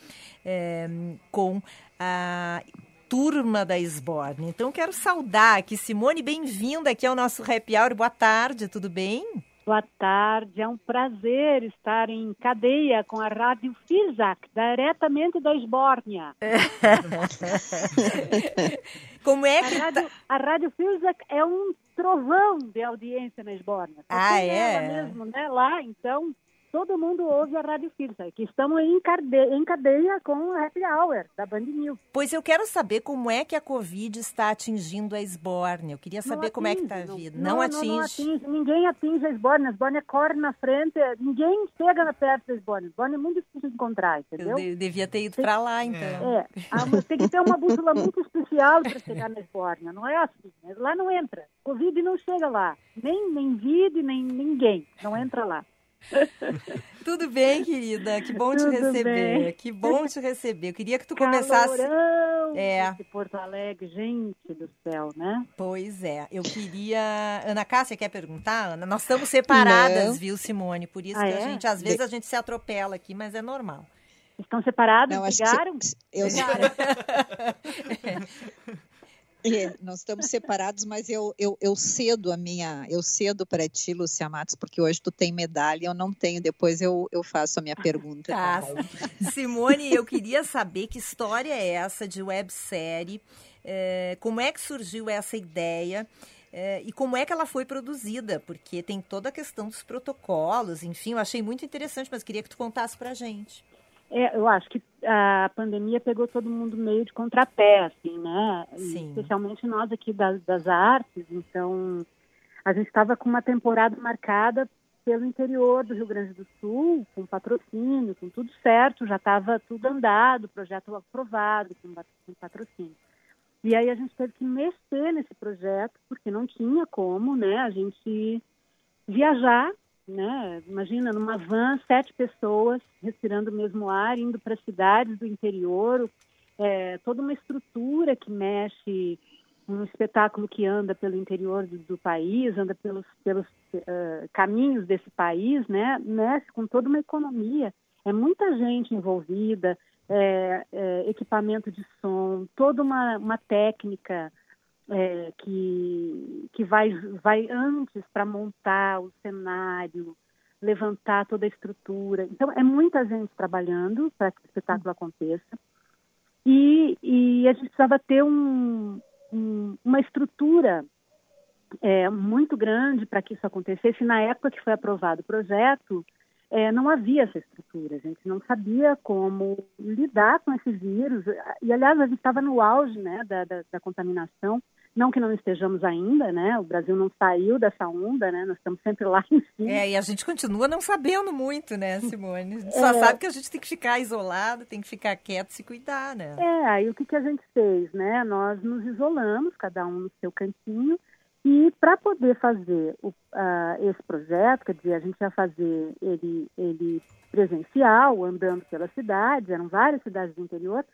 é, com a turma da Esborne. Então, quero saudar aqui, Simone, bem-vinda aqui ao nosso Happy Hour. Boa tarde, tudo bem? Boa tarde, é um prazer estar em cadeia com a Rádio Firzak, diretamente da Esbórnia. Como é que a Rádio, a Rádio Firzak é um trovão de audiência na Esbórnia. Ah, é? mesmo, né? Lá, então, todo mundo ouve a Rádio Firzak, que estamos em cadeia, em cadeia com a Happy Hour, da Band News. Pois eu quero saber como é que a Covid está atingindo a Esborne. Eu queria saber como é que está a não- vida. Não, Não, não, atinge. não atinge. Ninguém atinge a Esbórnia. A Esbórnia corre na frente. Ninguém chega na perto da Esbórnia. A Esbórnia é muito difícil de encontrar, entendeu? Eu de- devia ter ido para lá, então. É, uma- tem que ter uma bússola muito especial para chegar na Esbórnia. Não é assim. né? Lá não entra. Covid não chega lá. Nem, nem vídeo, nem ninguém. Não entra lá. Tudo bem, querida? Que bom te Tudo receber. bem. Que bom te receber. Eu queria que tu começasse. Calorão É. de Porto Alegre, gente do céu, né? Pois é. Eu queria. Ana Cássia quer perguntar? Ana, nós estamos separadas, Não. viu, Simone? Por isso Ah, que a é? gente, às vezes, a gente se atropela aqui, mas é normal. Estão separados? Não, acho que brigaram? eu Brigaram. É, nós estamos separados, mas eu, eu, eu cedo a minha, eu cedo para ti, Lúcia Matos, porque hoje tu tem medalha, eu não tenho, depois eu, eu faço a minha pergunta. Tá. Simone, eu queria saber que história é essa de websérie, é, como é que surgiu essa ideia é, e como é que ela foi produzida, porque tem toda a questão dos protocolos, enfim, eu achei muito interessante, mas queria que tu contasse pra gente. É, eu acho que a pandemia pegou todo mundo meio de contrapé, assim, né? Sim. Especialmente nós aqui das, das artes. Então, a gente estava com uma temporada marcada pelo interior do Rio Grande do Sul, com patrocínio, com tudo certo, já estava tudo andado, projeto aprovado, com, com patrocínio. E aí a gente teve que mexer nesse projeto, porque não tinha como, né, a gente viajar, né? Imagina numa van, sete pessoas respirando o mesmo ar, indo para cidades do interior, é, toda uma estrutura que mexe, um espetáculo que anda pelo interior do, do país, anda pelos, pelos eh, caminhos desse país, né? Mexe com toda uma economia. É muita gente envolvida, é, é, equipamento de som, toda uma, uma técnica é, que, que vai, vai antes para montar o cenário, levantar toda a estrutura. Então, é muita gente trabalhando para que o espetáculo aconteça. E, e a gente precisava ter um, um, uma estrutura é, muito grande para que isso acontecesse. Na época que foi aprovado o projeto, é, não havia essa estrutura, a gente não sabia como lidar com esse vírus. E, aliás, a gente estava no auge né, da, da, da, contaminação, não que não estejamos ainda, né? O Brasil não saiu dessa onda, né? Nós estamos sempre lá em cima. É, e a gente continua não sabendo muito, né, Simone? Só é... sabe que a gente tem que ficar isolado, tem que ficar quieto, se cuidar, né? É, aí o que, que a gente fez, né? Nós nos isolamos, cada um no seu cantinho, e para poder fazer o, uh, esse projeto, quer dizer, a gente ia fazer ele, ele presencial, andando pela cidade, eram várias cidades do interior.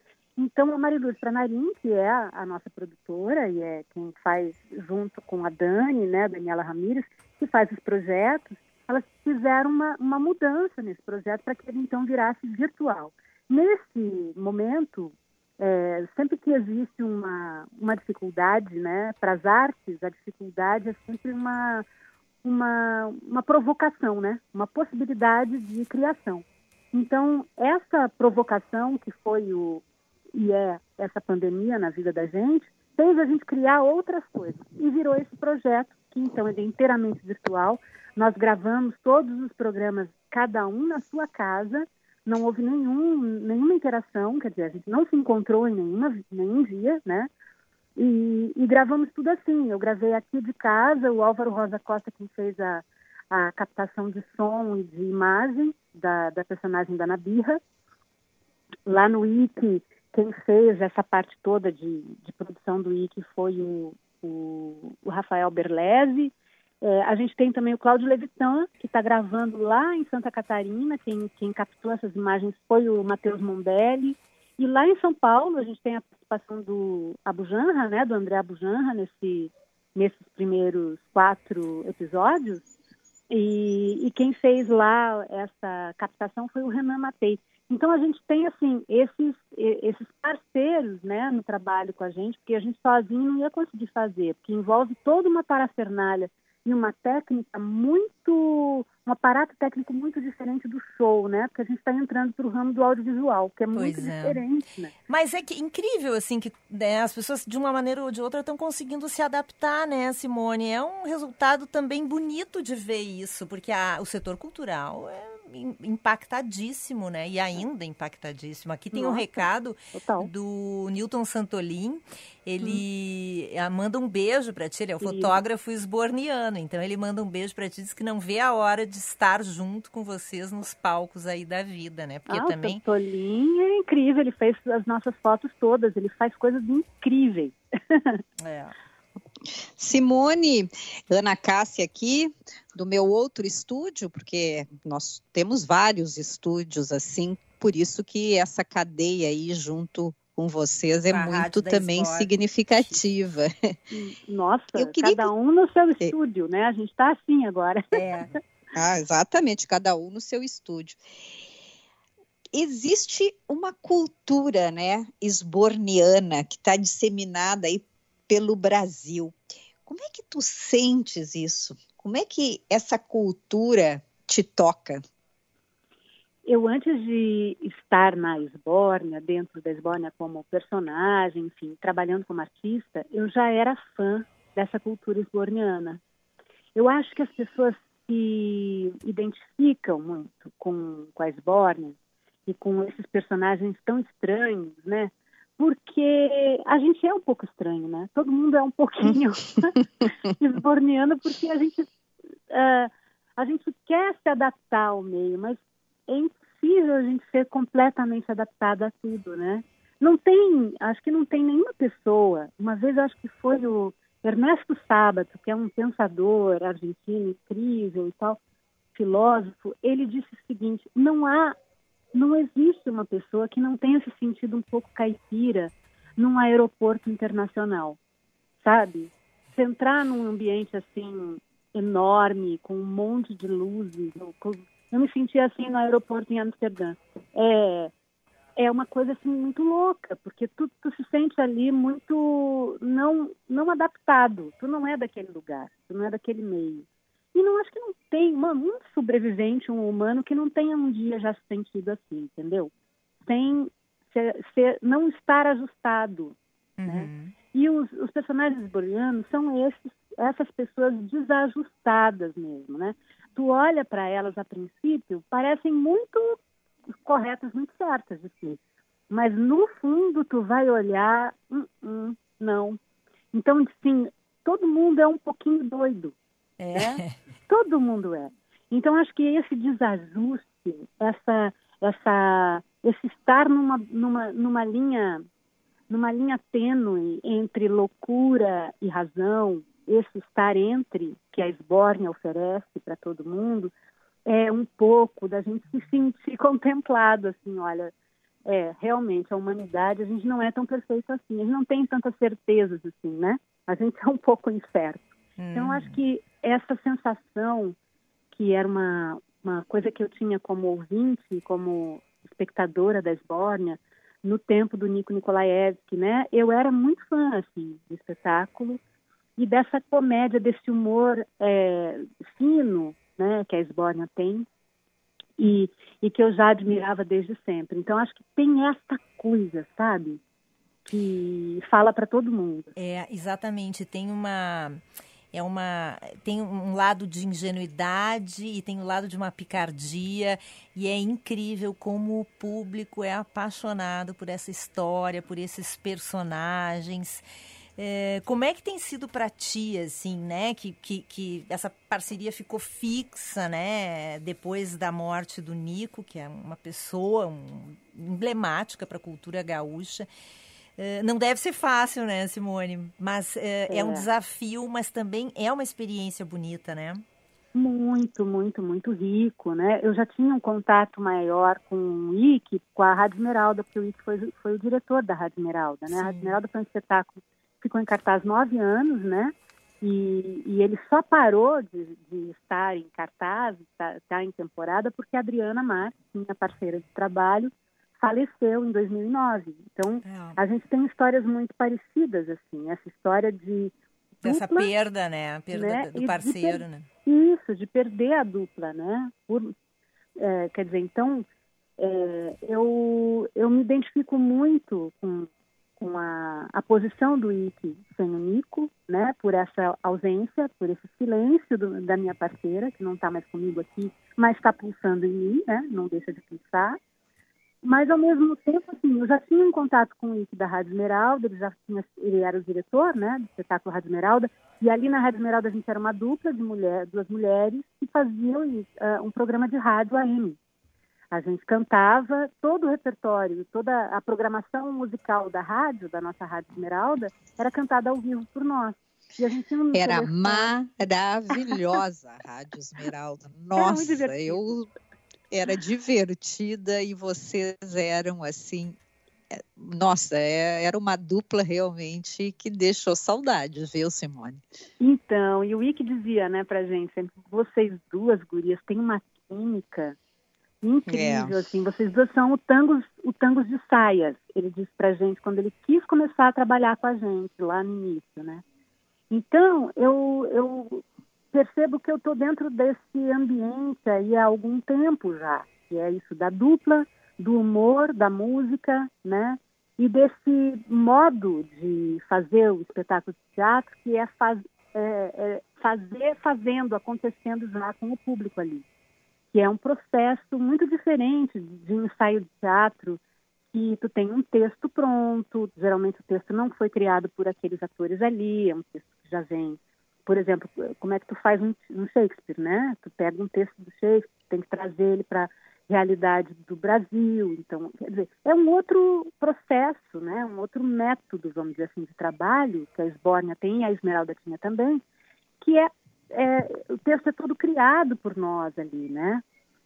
Então, a Mariluz Pranarim, que é a, nossa produtora e é quem faz, junto com a Dani, né, Daniela Ramírez, que faz os projetos, elas fizeram uma, uma mudança nesse projeto para que ele então virasse virtual. Nesse momento, é, sempre que existe uma, uma dificuldade né, para as artes, a dificuldade é sempre uma, uma, uma provocação, né, uma possibilidade de criação. Então, essa provocação que foi o, e é essa pandemia na vida da gente, fez a gente criar outras coisas. E virou esse projeto, que então é inteiramente virtual. Nós gravamos todos os programas, cada um na sua casa, não houve nenhum, nenhuma interação, quer dizer, a gente não se encontrou em nenhuma, nenhum dia, né? E, e, gravamos tudo assim. Eu gravei aqui de casa, o Álvaro Rosa Costa, quem fez a, a captação de som e de imagem da, da personagem da Nabirra. Lá no IC, quem fez essa parte toda de, de produção do IC foi o, o, o Rafael Berlese. É, a gente tem também o Cláudio Levitan, que está gravando lá em Santa Catarina. Quem, quem captou essas imagens foi o Matheus Mondelli. E lá em São Paulo, a gente tem a participação do Abujanra, né, do André Abujanra, nesse, nesses primeiros quatro episódios. E, e quem fez lá essa captação foi o Renan Matei. Então a gente tem assim esses esses parceiros, né, no trabalho com a gente, porque a gente sozinho não ia conseguir fazer, porque envolve toda uma parafernália e uma técnica muito, um aparato técnico muito diferente do show, né? Porque a gente está entrando para o ramo do audiovisual, que é muito pois é. diferente, né? Mas é que incrível, assim, que né, as pessoas, de uma maneira ou de outra, estão conseguindo se adaptar, né, Simone? É um resultado também bonito de ver isso, porque a, o setor cultural é impactadíssimo, né? E ainda impactadíssimo. Aqui tem Nossa, um recado total. do Newton Santolin. Ele hum. manda um beijo para ti. Ele é o fotógrafo esborniano. Então ele manda um beijo para ti. Diz que não vê a hora de estar junto com vocês nos palcos aí da vida, né? Porque ah, também. O Santolin é incrível. Ele fez as nossas fotos todas. Ele faz coisas incríveis. É. Simone, Ana Cássia aqui, do meu outro estúdio, porque nós temos vários estúdios assim, por isso que essa cadeia aí junto com vocês é A muito também Esbórnia. significativa. Nossa, Eu queria cada um no seu estúdio, né? A gente está assim agora. É. Ah, exatamente, cada um no seu estúdio. Existe uma cultura, né, esborniana que está disseminada aí pelo Brasil. Como é que tu sentes isso? Como é que essa cultura te toca? Eu, antes de estar na Esbórnia, dentro da Esbórnia como personagem, enfim, trabalhando como artista, eu já era fã dessa cultura esborniana. Eu acho que as pessoas se identificam muito com, com a Esbórnia e com esses personagens tão estranhos, né? Porque a gente é um pouco estranho, né? Todo mundo é um pouquinho esborniano porque a gente, ah, a gente quer se adaptar ao meio, mas é impossível a gente ser completamente adaptado a tudo, né? Não tem, acho que não tem nenhuma pessoa. Uma vez acho que foi o Ernesto Sábato, que é um pensador argentino incrível e tal, filósofo, ele disse o seguinte: não há, não existe uma pessoa que não tenha se sentido um pouco caipira num aeroporto internacional, sabe? Se entrar num ambiente assim enorme, com um monte de luzes, eu, eu me senti assim no aeroporto em Amsterdã. É, é uma coisa assim muito louca, porque tu, tu se sente ali muito não não adaptado. Tu não é daquele lugar, tu não é daquele meio. E não acho que não tem, mano, um sobrevivente, um humano que não tenha um dia já se sentido assim, entendeu? Sem ser, ser- não estar ajustado, né? E os, os personagens bolianos são esses, essas pessoas desajustadas mesmo, né? Tu olha para elas a princípio, parecem muito corretas, muito certas de si. Mas no fundo tu vai olhar, hum, hum, não. Então, sim, todo mundo é um pouquinho doido. Né? Todo mundo é. Então, acho que esse desajuste, essa, essa, esse estar numa, numa, numa linha numa linha tênue entre loucura e razão, esse estar entre que a esbórnia oferece para todo mundo, é um pouco da gente se sentir contemplado, assim, olha, é, realmente, a humanidade, a gente não é tão perfeito assim, a gente não tem tantas certezas assim, né? A gente é um pouco incerto. Então, eu acho que essa sensação, que era uma, uma coisa que eu tinha como ouvinte, como espectadora da Esbórnia, no tempo do Nico Nikolaevski, né? Eu era muito fã, assim, do espetáculo e dessa comédia, desse humor é, fino, né? Que a Esbórnia tem e, e que eu já admirava desde sempre. Então, acho que tem essa coisa, sabe? Que fala para todo mundo. É, exatamente. Tem uma. É uma. Tem um lado de ingenuidade e tem um lado de uma picardia. E é incrível como o público é apaixonado por essa história, por esses personagens. É, como é que tem sido para ti, assim, né? Que, que, que essa parceria ficou fixa, né? Depois da morte do Nico, que é uma pessoa um, emblemática para a cultura gaúcha. É, não deve ser fácil, né, Simone? Mas é, é. é um desafio, mas também é uma experiência bonita, né? Muito, muito, muito rico, né? Eu já tinha um contato maior com o Ike, com a Rádio Esmeralda, porque o Ike foi, foi o diretor da Rádio Esmeralda, né? Sim. A Rádio Esmeralda foi um espetáculo ficou em cartaz nove anos, né? E, e ele só parou de, de estar em cartaz, estar, estar, em temporada, porque a Adriana Marques, minha parceira de trabalho, faleceu em 2009. Então, é. a gente tem histórias muito parecidas, assim, essa história de dessa perda, né? A perda né? do parceiro, per... né? Isso, de perder a dupla, né? Por, é, quer dizer, então, é, eu, eu me identifico muito com, com a, a posição do Ike sem o Nico, né? Por essa ausência, por esse silêncio do, da minha parceira, que não está mais comigo aqui, mas está pulsando em mim, né? Não deixa de pulsar. Mas, ao mesmo tempo, assim, eu já tinha um contato com o Ike da Rádio Esmeralda, ele, já tinha, ele era o diretor, né, do espetáculo Rádio Esmeralda, e ali na Rádio Esmeralda a gente era uma dupla de mulher, duas mulheres que faziam uh, um programa de rádio AM. A gente cantava todo o repertório, toda a programação musical da rádio, da nossa Rádio Esmeralda, era cantada ao vivo por nós. Era maravilhosa a Rádio Esmeralda. Nossa, eu era divertida e vocês eram assim. é, Nossa, é- era uma dupla realmente que deixou saudades, viu, Simone? Então, e o Ike dizia, né, pra gente, sempre, vocês duas gurias têm uma química incrível, É. assim, vocês duas são o tangos, o tangos de saias, ele disse pra gente quando ele quis começar a trabalhar com a gente lá no início, né? Então, eu, eu percebo que eu estou dentro desse ambiente aí há algum tempo já, que é isso da dupla, do humor, da música, né? E desse modo de fazer o espetáculo de teatro, que é, faz, é- é fazer fazendo, acontecendo já com o público ali. Que é um processo muito diferente de ensaio de teatro, que tu tem um texto pronto, geralmente o texto não foi criado por aqueles atores ali, é um texto que já vem. Por exemplo, como é que tu faz um, um Shakespeare, né? Tu pega um texto do Shakespeare, tem que trazer ele para realidade do Brasil. Então, quer dizer, é um outro processo, né? Um outro método, vamos dizer assim, de trabalho que a Esbórnia tem e a Esmeralda tinha também, que é, é o texto é todo criado por nós ali, né?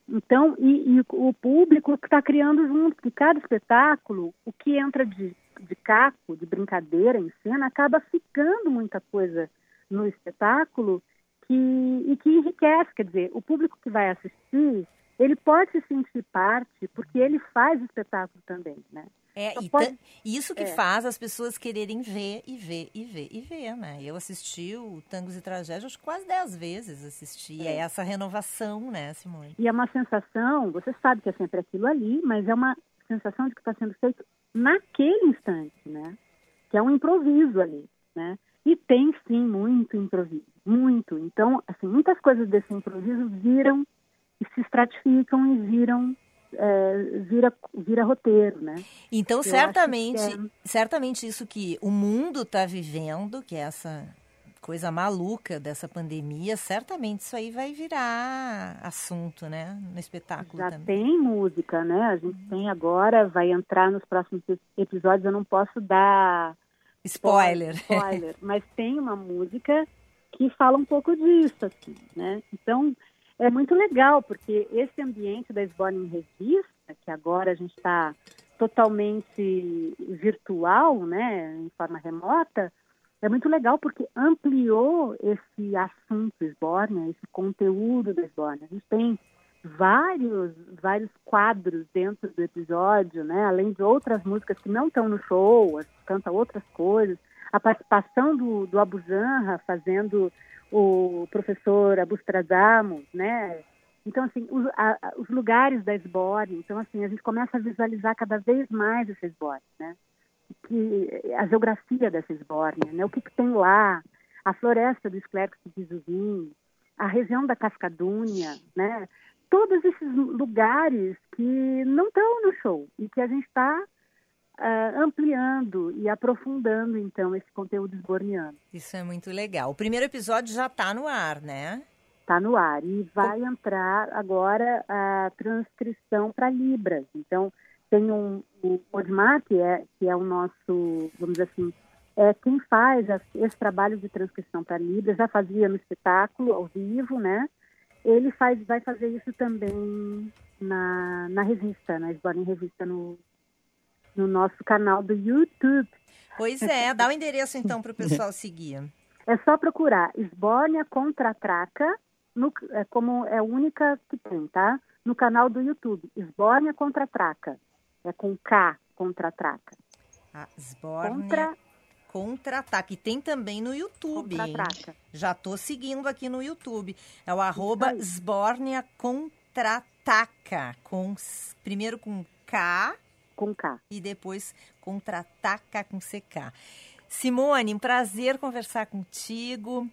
Então, e, e o público que está criando junto, porque cada espetáculo, o que entra de, de caco, de brincadeira em cena, acaba ficando muita coisa no espetáculo que, e que enriquece. Quer dizer, o público que vai assistir, ele pode se sentir parte, porque ele faz o espetáculo também, né? É, Só e pode- isso que é. faz as pessoas quererem ver e ver e ver e ver, né? Eu assisti o Tangos e Tragédias quase dez vezes assisti. É, É. essa renovação, né, Simone? E é uma sensação, você sabe que é sempre aquilo ali, mas é uma sensação de que está sendo feito naquele instante, né? Que é um improviso ali, né? E tem sim muito improviso, muito. Então, assim, muitas coisas desse improviso viram e se estratificam e viram é, vira vira roteiro, né? Então, Eu certamente, é- certamente isso que o mundo está vivendo, que é essa coisa maluca dessa pandemia, certamente isso aí vai virar assunto, né, no espetáculo Já também. tem música, né? A gente tem agora, vai entrar nos próximos episódios, eu não posso dar Spoiler. spoiler, mas tem uma música que fala um pouco disso, assim, né? Então, é muito legal, porque esse ambiente da Esborne em Revista, que agora a gente está totalmente virtual, né, em forma remota, é muito legal porque ampliou esse assunto Esbórnia, esse conteúdo da Esbórnia. A gente tem vários, vários quadros dentro do episódio, né? Além de outras músicas que não estão no show, canta outras coisas. A participação do, do Abu Janra fazendo o professor Abustradamo, né? Então, assim, os, a- os lugares da Esbórnia, então, assim, a gente começa a visualizar cada vez mais essa Esbórnia, né? Que, a geografia dessa Esbórnia, né? O que, que tem lá, a floresta do Esclerco de Zuvim, a região da Cascadúnia, né? Todos esses lugares que não estão no show e que a gente está ampliando e aprofundando, então, esse conteúdo esborniano. Isso é muito legal. O primeiro episódio já está no ar, né? Está no ar e vai entrar agora a transcrição para Libras. Então, tem um, o Odmar, que é, que é o nosso, vamos dizer assim, é quem faz esse trabalho de transcrição para Libras, já fazia no espetáculo, ao vivo, né? Ele faz, vai fazer isso também na, na revista, na Esborne Revista, no, no nosso canal do YouTube. Pois é, dá o endereço então para o pessoal seguir. É só procurar Esbórnia Contra-Traca, no- é como é a única que tem, tá? No canal do YouTube, Esbórnia Contra-Traca. É com K, Contra-Traca. A Sbornia Contra- Contra-Ataque. Tem também no YouTube. Já tô seguindo aqui no YouTube. É o arroba Sbornia Contra-Ataca. Com, primeiro com K. Com K. E depois Contra-Ataca com CK. Simone, um prazer conversar contigo.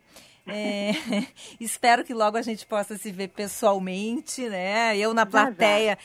É, espero que logo a gente possa se ver pessoalmente, né? Eu na Já, já. plateia,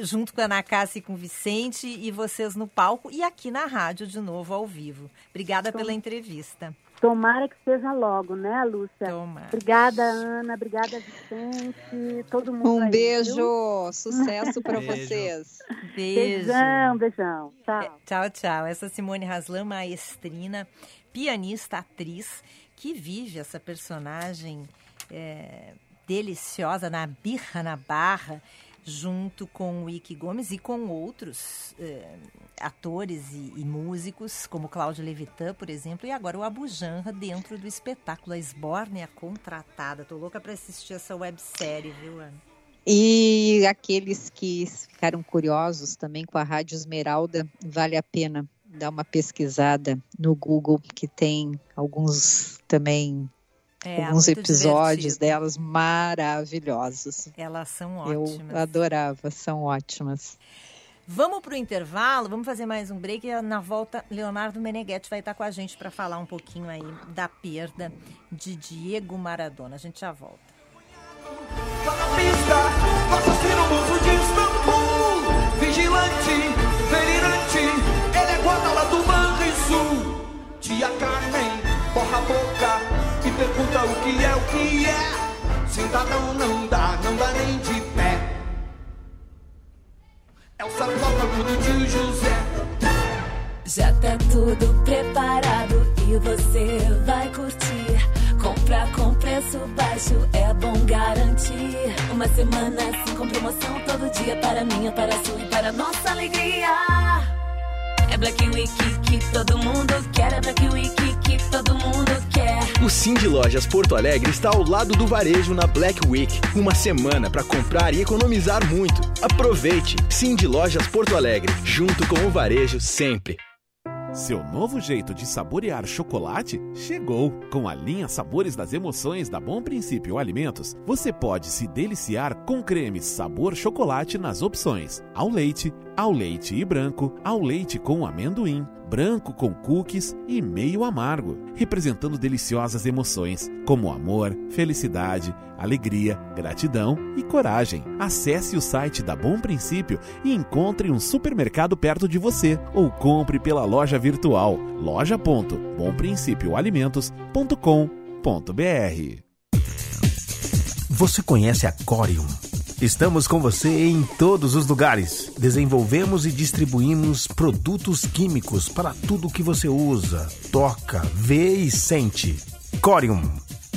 junto com a Ana Cássia e com o Vicente, e vocês no palco e aqui na rádio de novo, ao vivo. Obrigada pela entrevista. Tomara que seja logo, né, Lúcia? Tomara. Obrigada, Ana. Obrigada, Vicente. Todo mundo Um aí, beijo, viu? sucesso para vocês. Beijo. Beijão, beijão. Tchau. Tchau, tchau. Essa é Simone Raslan, maestrina, pianista, atriz, que vive essa personagem é, deliciosa na birra, na barra, junto com o Ike Gomes e com outros é, atores e, e, músicos, como Cláudio Levitan, por exemplo, e agora o Abu Janra dentro do espetáculo A Esbórnia Contratada. Tô louca para assistir essa websérie, viu, Ana? E aqueles que ficaram curiosos também com a Rádio Esmeralda, vale a pena dar uma pesquisada no Google, que tem alguns também é, alguns episódios divertido. delas maravilhosos. Elas são ótimas. Eu adorava, são ótimas. Vamos para o intervalo, vamos fazer mais um break e na volta Leonardo Meneghetti vai estar com a gente para falar um pouquinho aí da perda de Diego Maradona. A gente já volta. pista, Banrisul, tia Carmen, porra a boca e pergunta o que é o que é. Cidadão não dá, não dá nem de pé. É o sarcófago do tio José. Já tá tudo preparado e você vai curtir. Compra com preço baixo, é bom garantir. Uma semana assim com promoção todo dia para minha, para sua e para nossa alegria. Black Week que todo mundo quer, é Black Week que todo mundo quer. O Sim de Lojas Porto Alegre está ao lado do varejo na Black Week. Uma semana para comprar e economizar muito. Aproveite! Sim de Lojas Porto Alegre, junto com o varejo sempre. Seu novo jeito de saborear chocolate chegou! Com a linha Sabores das Emoções da Bom Princípio Alimentos, você pode se deliciar com cremes sabor chocolate nas opções ao leite, ao leite e branco, ao leite com amendoim branco com cookies e meio amargo, representando deliciosas emoções como amor, felicidade, alegria, gratidão e coragem. Acesse o site da Bom Princípio e encontre um supermercado perto de você ou compre pela loja virtual loja.bomprincipioalimentos.com.br. Você conhece a Corium? Estamos com você em todos os lugares. Desenvolvemos e distribuímos produtos químicos para tudo que você usa, toca, vê e sente. Corium.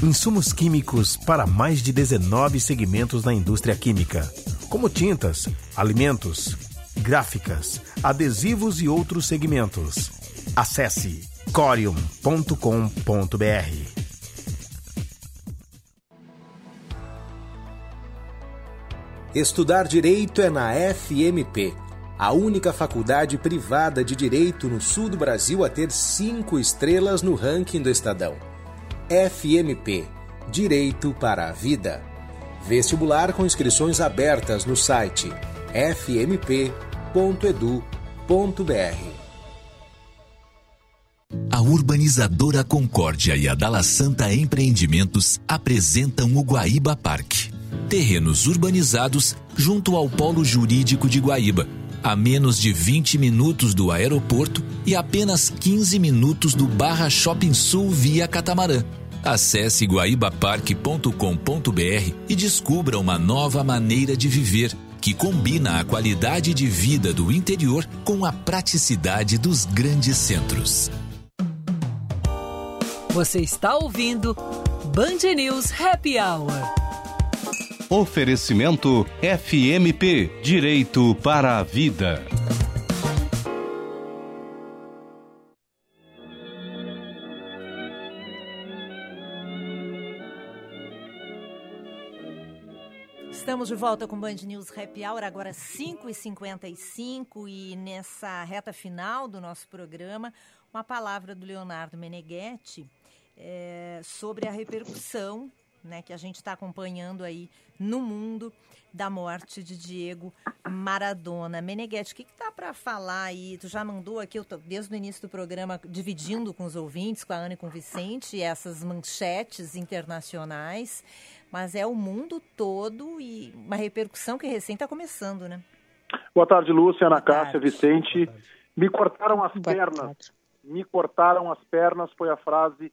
Insumos químicos para mais de 19 segmentos na indústria química, como tintas, alimentos, gráficas, adesivos e outros segmentos. Acesse corium.com.br. Estudar direito é na FMP, a única faculdade privada de direito no sul do Brasil a ter cinco estrelas no ranking do Estadão. FMP Direito para a Vida. Vestibular com inscrições abertas no site fmp.edu.br. A urbanizadora Concórdia e a Dala Santa Empreendimentos apresentam o Guaíba Parque terrenos urbanizados junto ao Polo Jurídico de Guaíba, a menos de 20 minutos do aeroporto e apenas 15 minutos do Barra Shopping Sul via catamarã. Acesse guaibaparque.com.br e descubra uma nova maneira de viver que combina a qualidade de vida do interior com a praticidade dos grandes centros. Você está ouvindo Band News Happy Hour. Oferecimento FMP Direito para a Vida. Estamos de volta com Band News Happy Hour, agora 5h55 e nessa reta final do nosso programa, uma palavra do Leonardo Meneghetti é, sobre a repercussão né, que a gente está acompanhando aí no mundo da morte de Diego Maradona. Meneghetti, o que, que tá para falar aí? Tu já mandou aqui, eu tô, desde o início do programa, dividindo com os ouvintes, com a Ana e com o Vicente, essas manchetes internacionais, mas é o mundo todo e uma repercussão que recém está começando, né? Boa tarde, Lúcia, Ana Cássia, Vicente. Me cortaram as Boa pernas. Tarde. Me cortaram as pernas foi a frase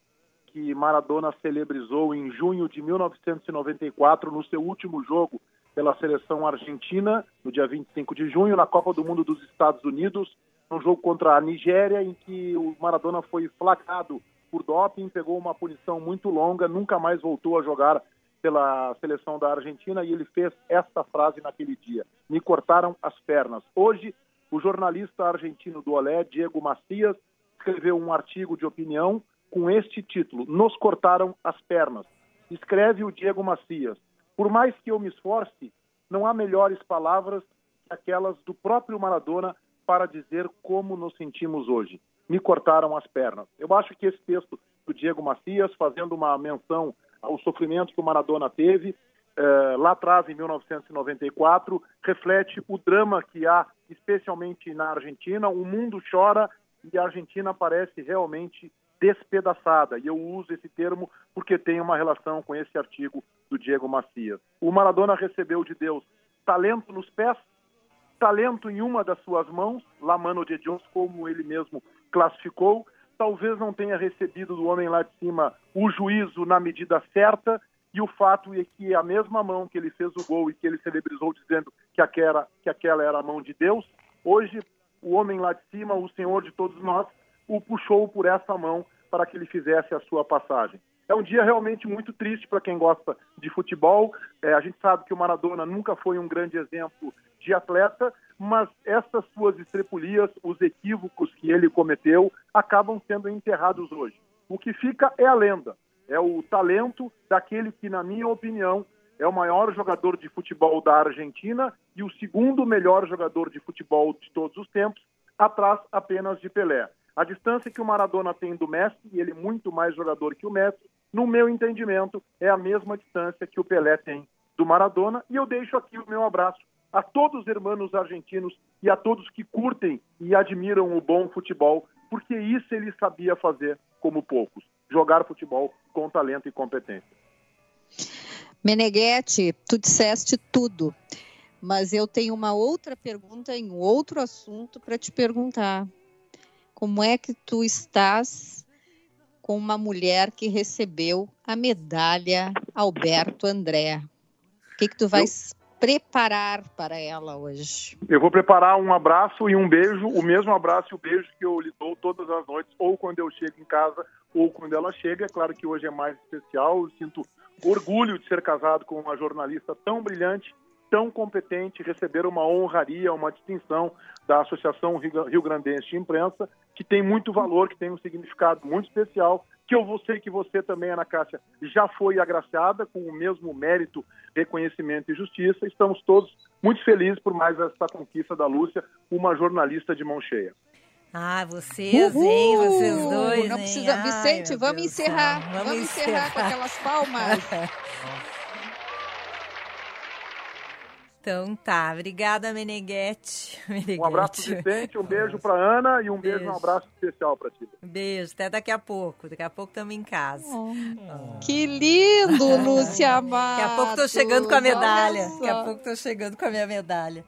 que Maradona celebrizou em junho de 1994 no seu último jogo pela seleção argentina, no dia 25 de junho, na Copa do Mundo dos Estados Unidos, um jogo contra a Nigéria, em que o Maradona foi flagrado por doping, pegou uma punição muito longa, nunca mais voltou a jogar pela seleção da Argentina e ele fez esta frase naquele dia: Me cortaram as pernas. Hoje, o jornalista argentino do Olé, Diego Macias, escreveu um artigo de opinião com este título: Nos cortaram as pernas. Escreve o Diego Macias. Por mais que eu me esforce, não há melhores palavras que aquelas do próprio Maradona para dizer como nos sentimos hoje. Me cortaram as pernas. Eu acho que esse texto do Diego Macias, fazendo uma menção ao sofrimento que o Maradona teve, eh, lá atrás, em 1994, reflete o drama que há, especialmente na Argentina. O mundo chora e a Argentina parece realmente despedaçada. E eu uso esse termo porque tem uma relação com esse artigo do Diego Macias. O Maradona recebeu de Deus talento nos pés, talento em uma das suas mãos, la mano de Deus, como ele mesmo classificou. Talvez não tenha recebido do homem lá de cima o juízo na medida certa, e o fato é que a mesma mão que ele fez o gol e que ele celebrizou dizendo que aquela, que aquela era a mão de Deus, hoje o homem lá de cima, o Senhor de todos nós, o puxou por essa mão para que ele fizesse a sua passagem. É um dia realmente muito triste para quem gosta de futebol. É, a gente sabe que o Maradona nunca foi um grande exemplo de atleta, mas essas suas estrepulias, os equívocos que ele cometeu, acabam sendo enterrados hoje. O que fica é a lenda, é o talento daquele que, na minha opinião, é o maior jogador de futebol da Argentina e o segundo melhor jogador de futebol de todos os tempos, atrás apenas de Pelé. A distância que o Maradona tem do Messi, e ele é muito mais jogador que o Messi, no meu entendimento, é a mesma distância que o Pelé tem do Maradona. E eu deixo aqui o meu abraço a todos os irmãos argentinos e a todos que curtem e admiram o bom futebol, porque isso ele sabia fazer como poucos: jogar futebol com talento e competência. Meneghetti, tu disseste tudo, mas eu tenho uma outra pergunta em outro assunto para te perguntar. Como é que tu estás com uma mulher que recebeu a medalha Alberto André? O que, que tu vais eu... preparar para ela hoje? Eu vou preparar um abraço e um beijo, o mesmo abraço e o beijo que eu lhe dou todas as noites, ou quando eu chego em casa, ou quando ela chega. É claro que hoje é mais especial, eu sinto orgulho de ser casado com uma jornalista tão brilhante tão competente, receber uma honraria, uma distinção da Associação Rio Grandense de Imprensa, que tem muito valor, que tem um significado muito especial, que eu sei que você também, Ana Cássia, já foi agraciada com o mesmo mérito, reconhecimento e justiça. Estamos todos muito felizes por mais essa conquista da Lúcia, uma jornalista de mão cheia. Ah, vocês, Uhul! hein? Vocês dois, Não hein? precisa, Ai, Vicente, vamos encerrar. Vamos, Vamos encerrar. encerrar com aquelas palmas. Então tá, obrigada Meneghetti. Meneghetti. Um abraço Vicente, um beijo para Ana e um beijo, beijo um abraço especial para ti. Beijo, até daqui a pouco. Daqui a pouco estamos em casa. Oh. Que lindo, Lúcia Amado. Daqui a pouco tô chegando com a medalha. Daqui a pouco tô chegando com a minha medalha.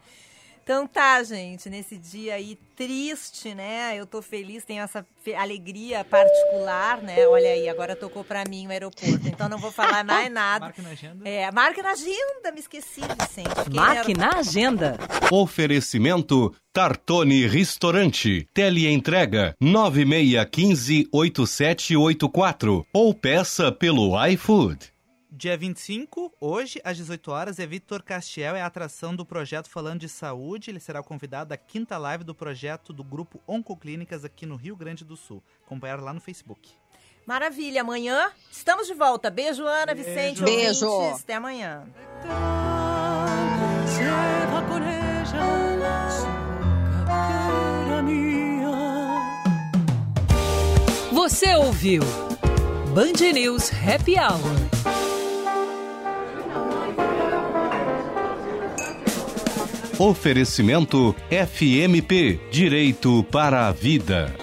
Então tá, gente, nesse dia aí triste, né? Eu tô feliz, tenho essa alegria particular, né? Olha aí, agora tocou para mim o aeroporto. Então não vou falar mais nada. Marque na agenda. É, marque na agenda, me esqueci, Vicente. Marque na agenda. Oferecimento Tartone Restaurante. Teleentrega 96158784 ou peça pelo iFood. Dia 25, hoje, às 18 horas, é Vitor Castiel, é a atração do projeto Falando de Saúde. Ele será convidado da quinta live do projeto do Grupo Oncoclínicas aqui no Rio Grande do Sul. Acompanhar lá no Facebook. Maravilha, amanhã estamos de volta. Beijo, Ana, Vicente, Beijo. ouvintes. Até amanhã. Você ouviu Band News Happy Hour. Oferecimento FMP Direito para a Vida.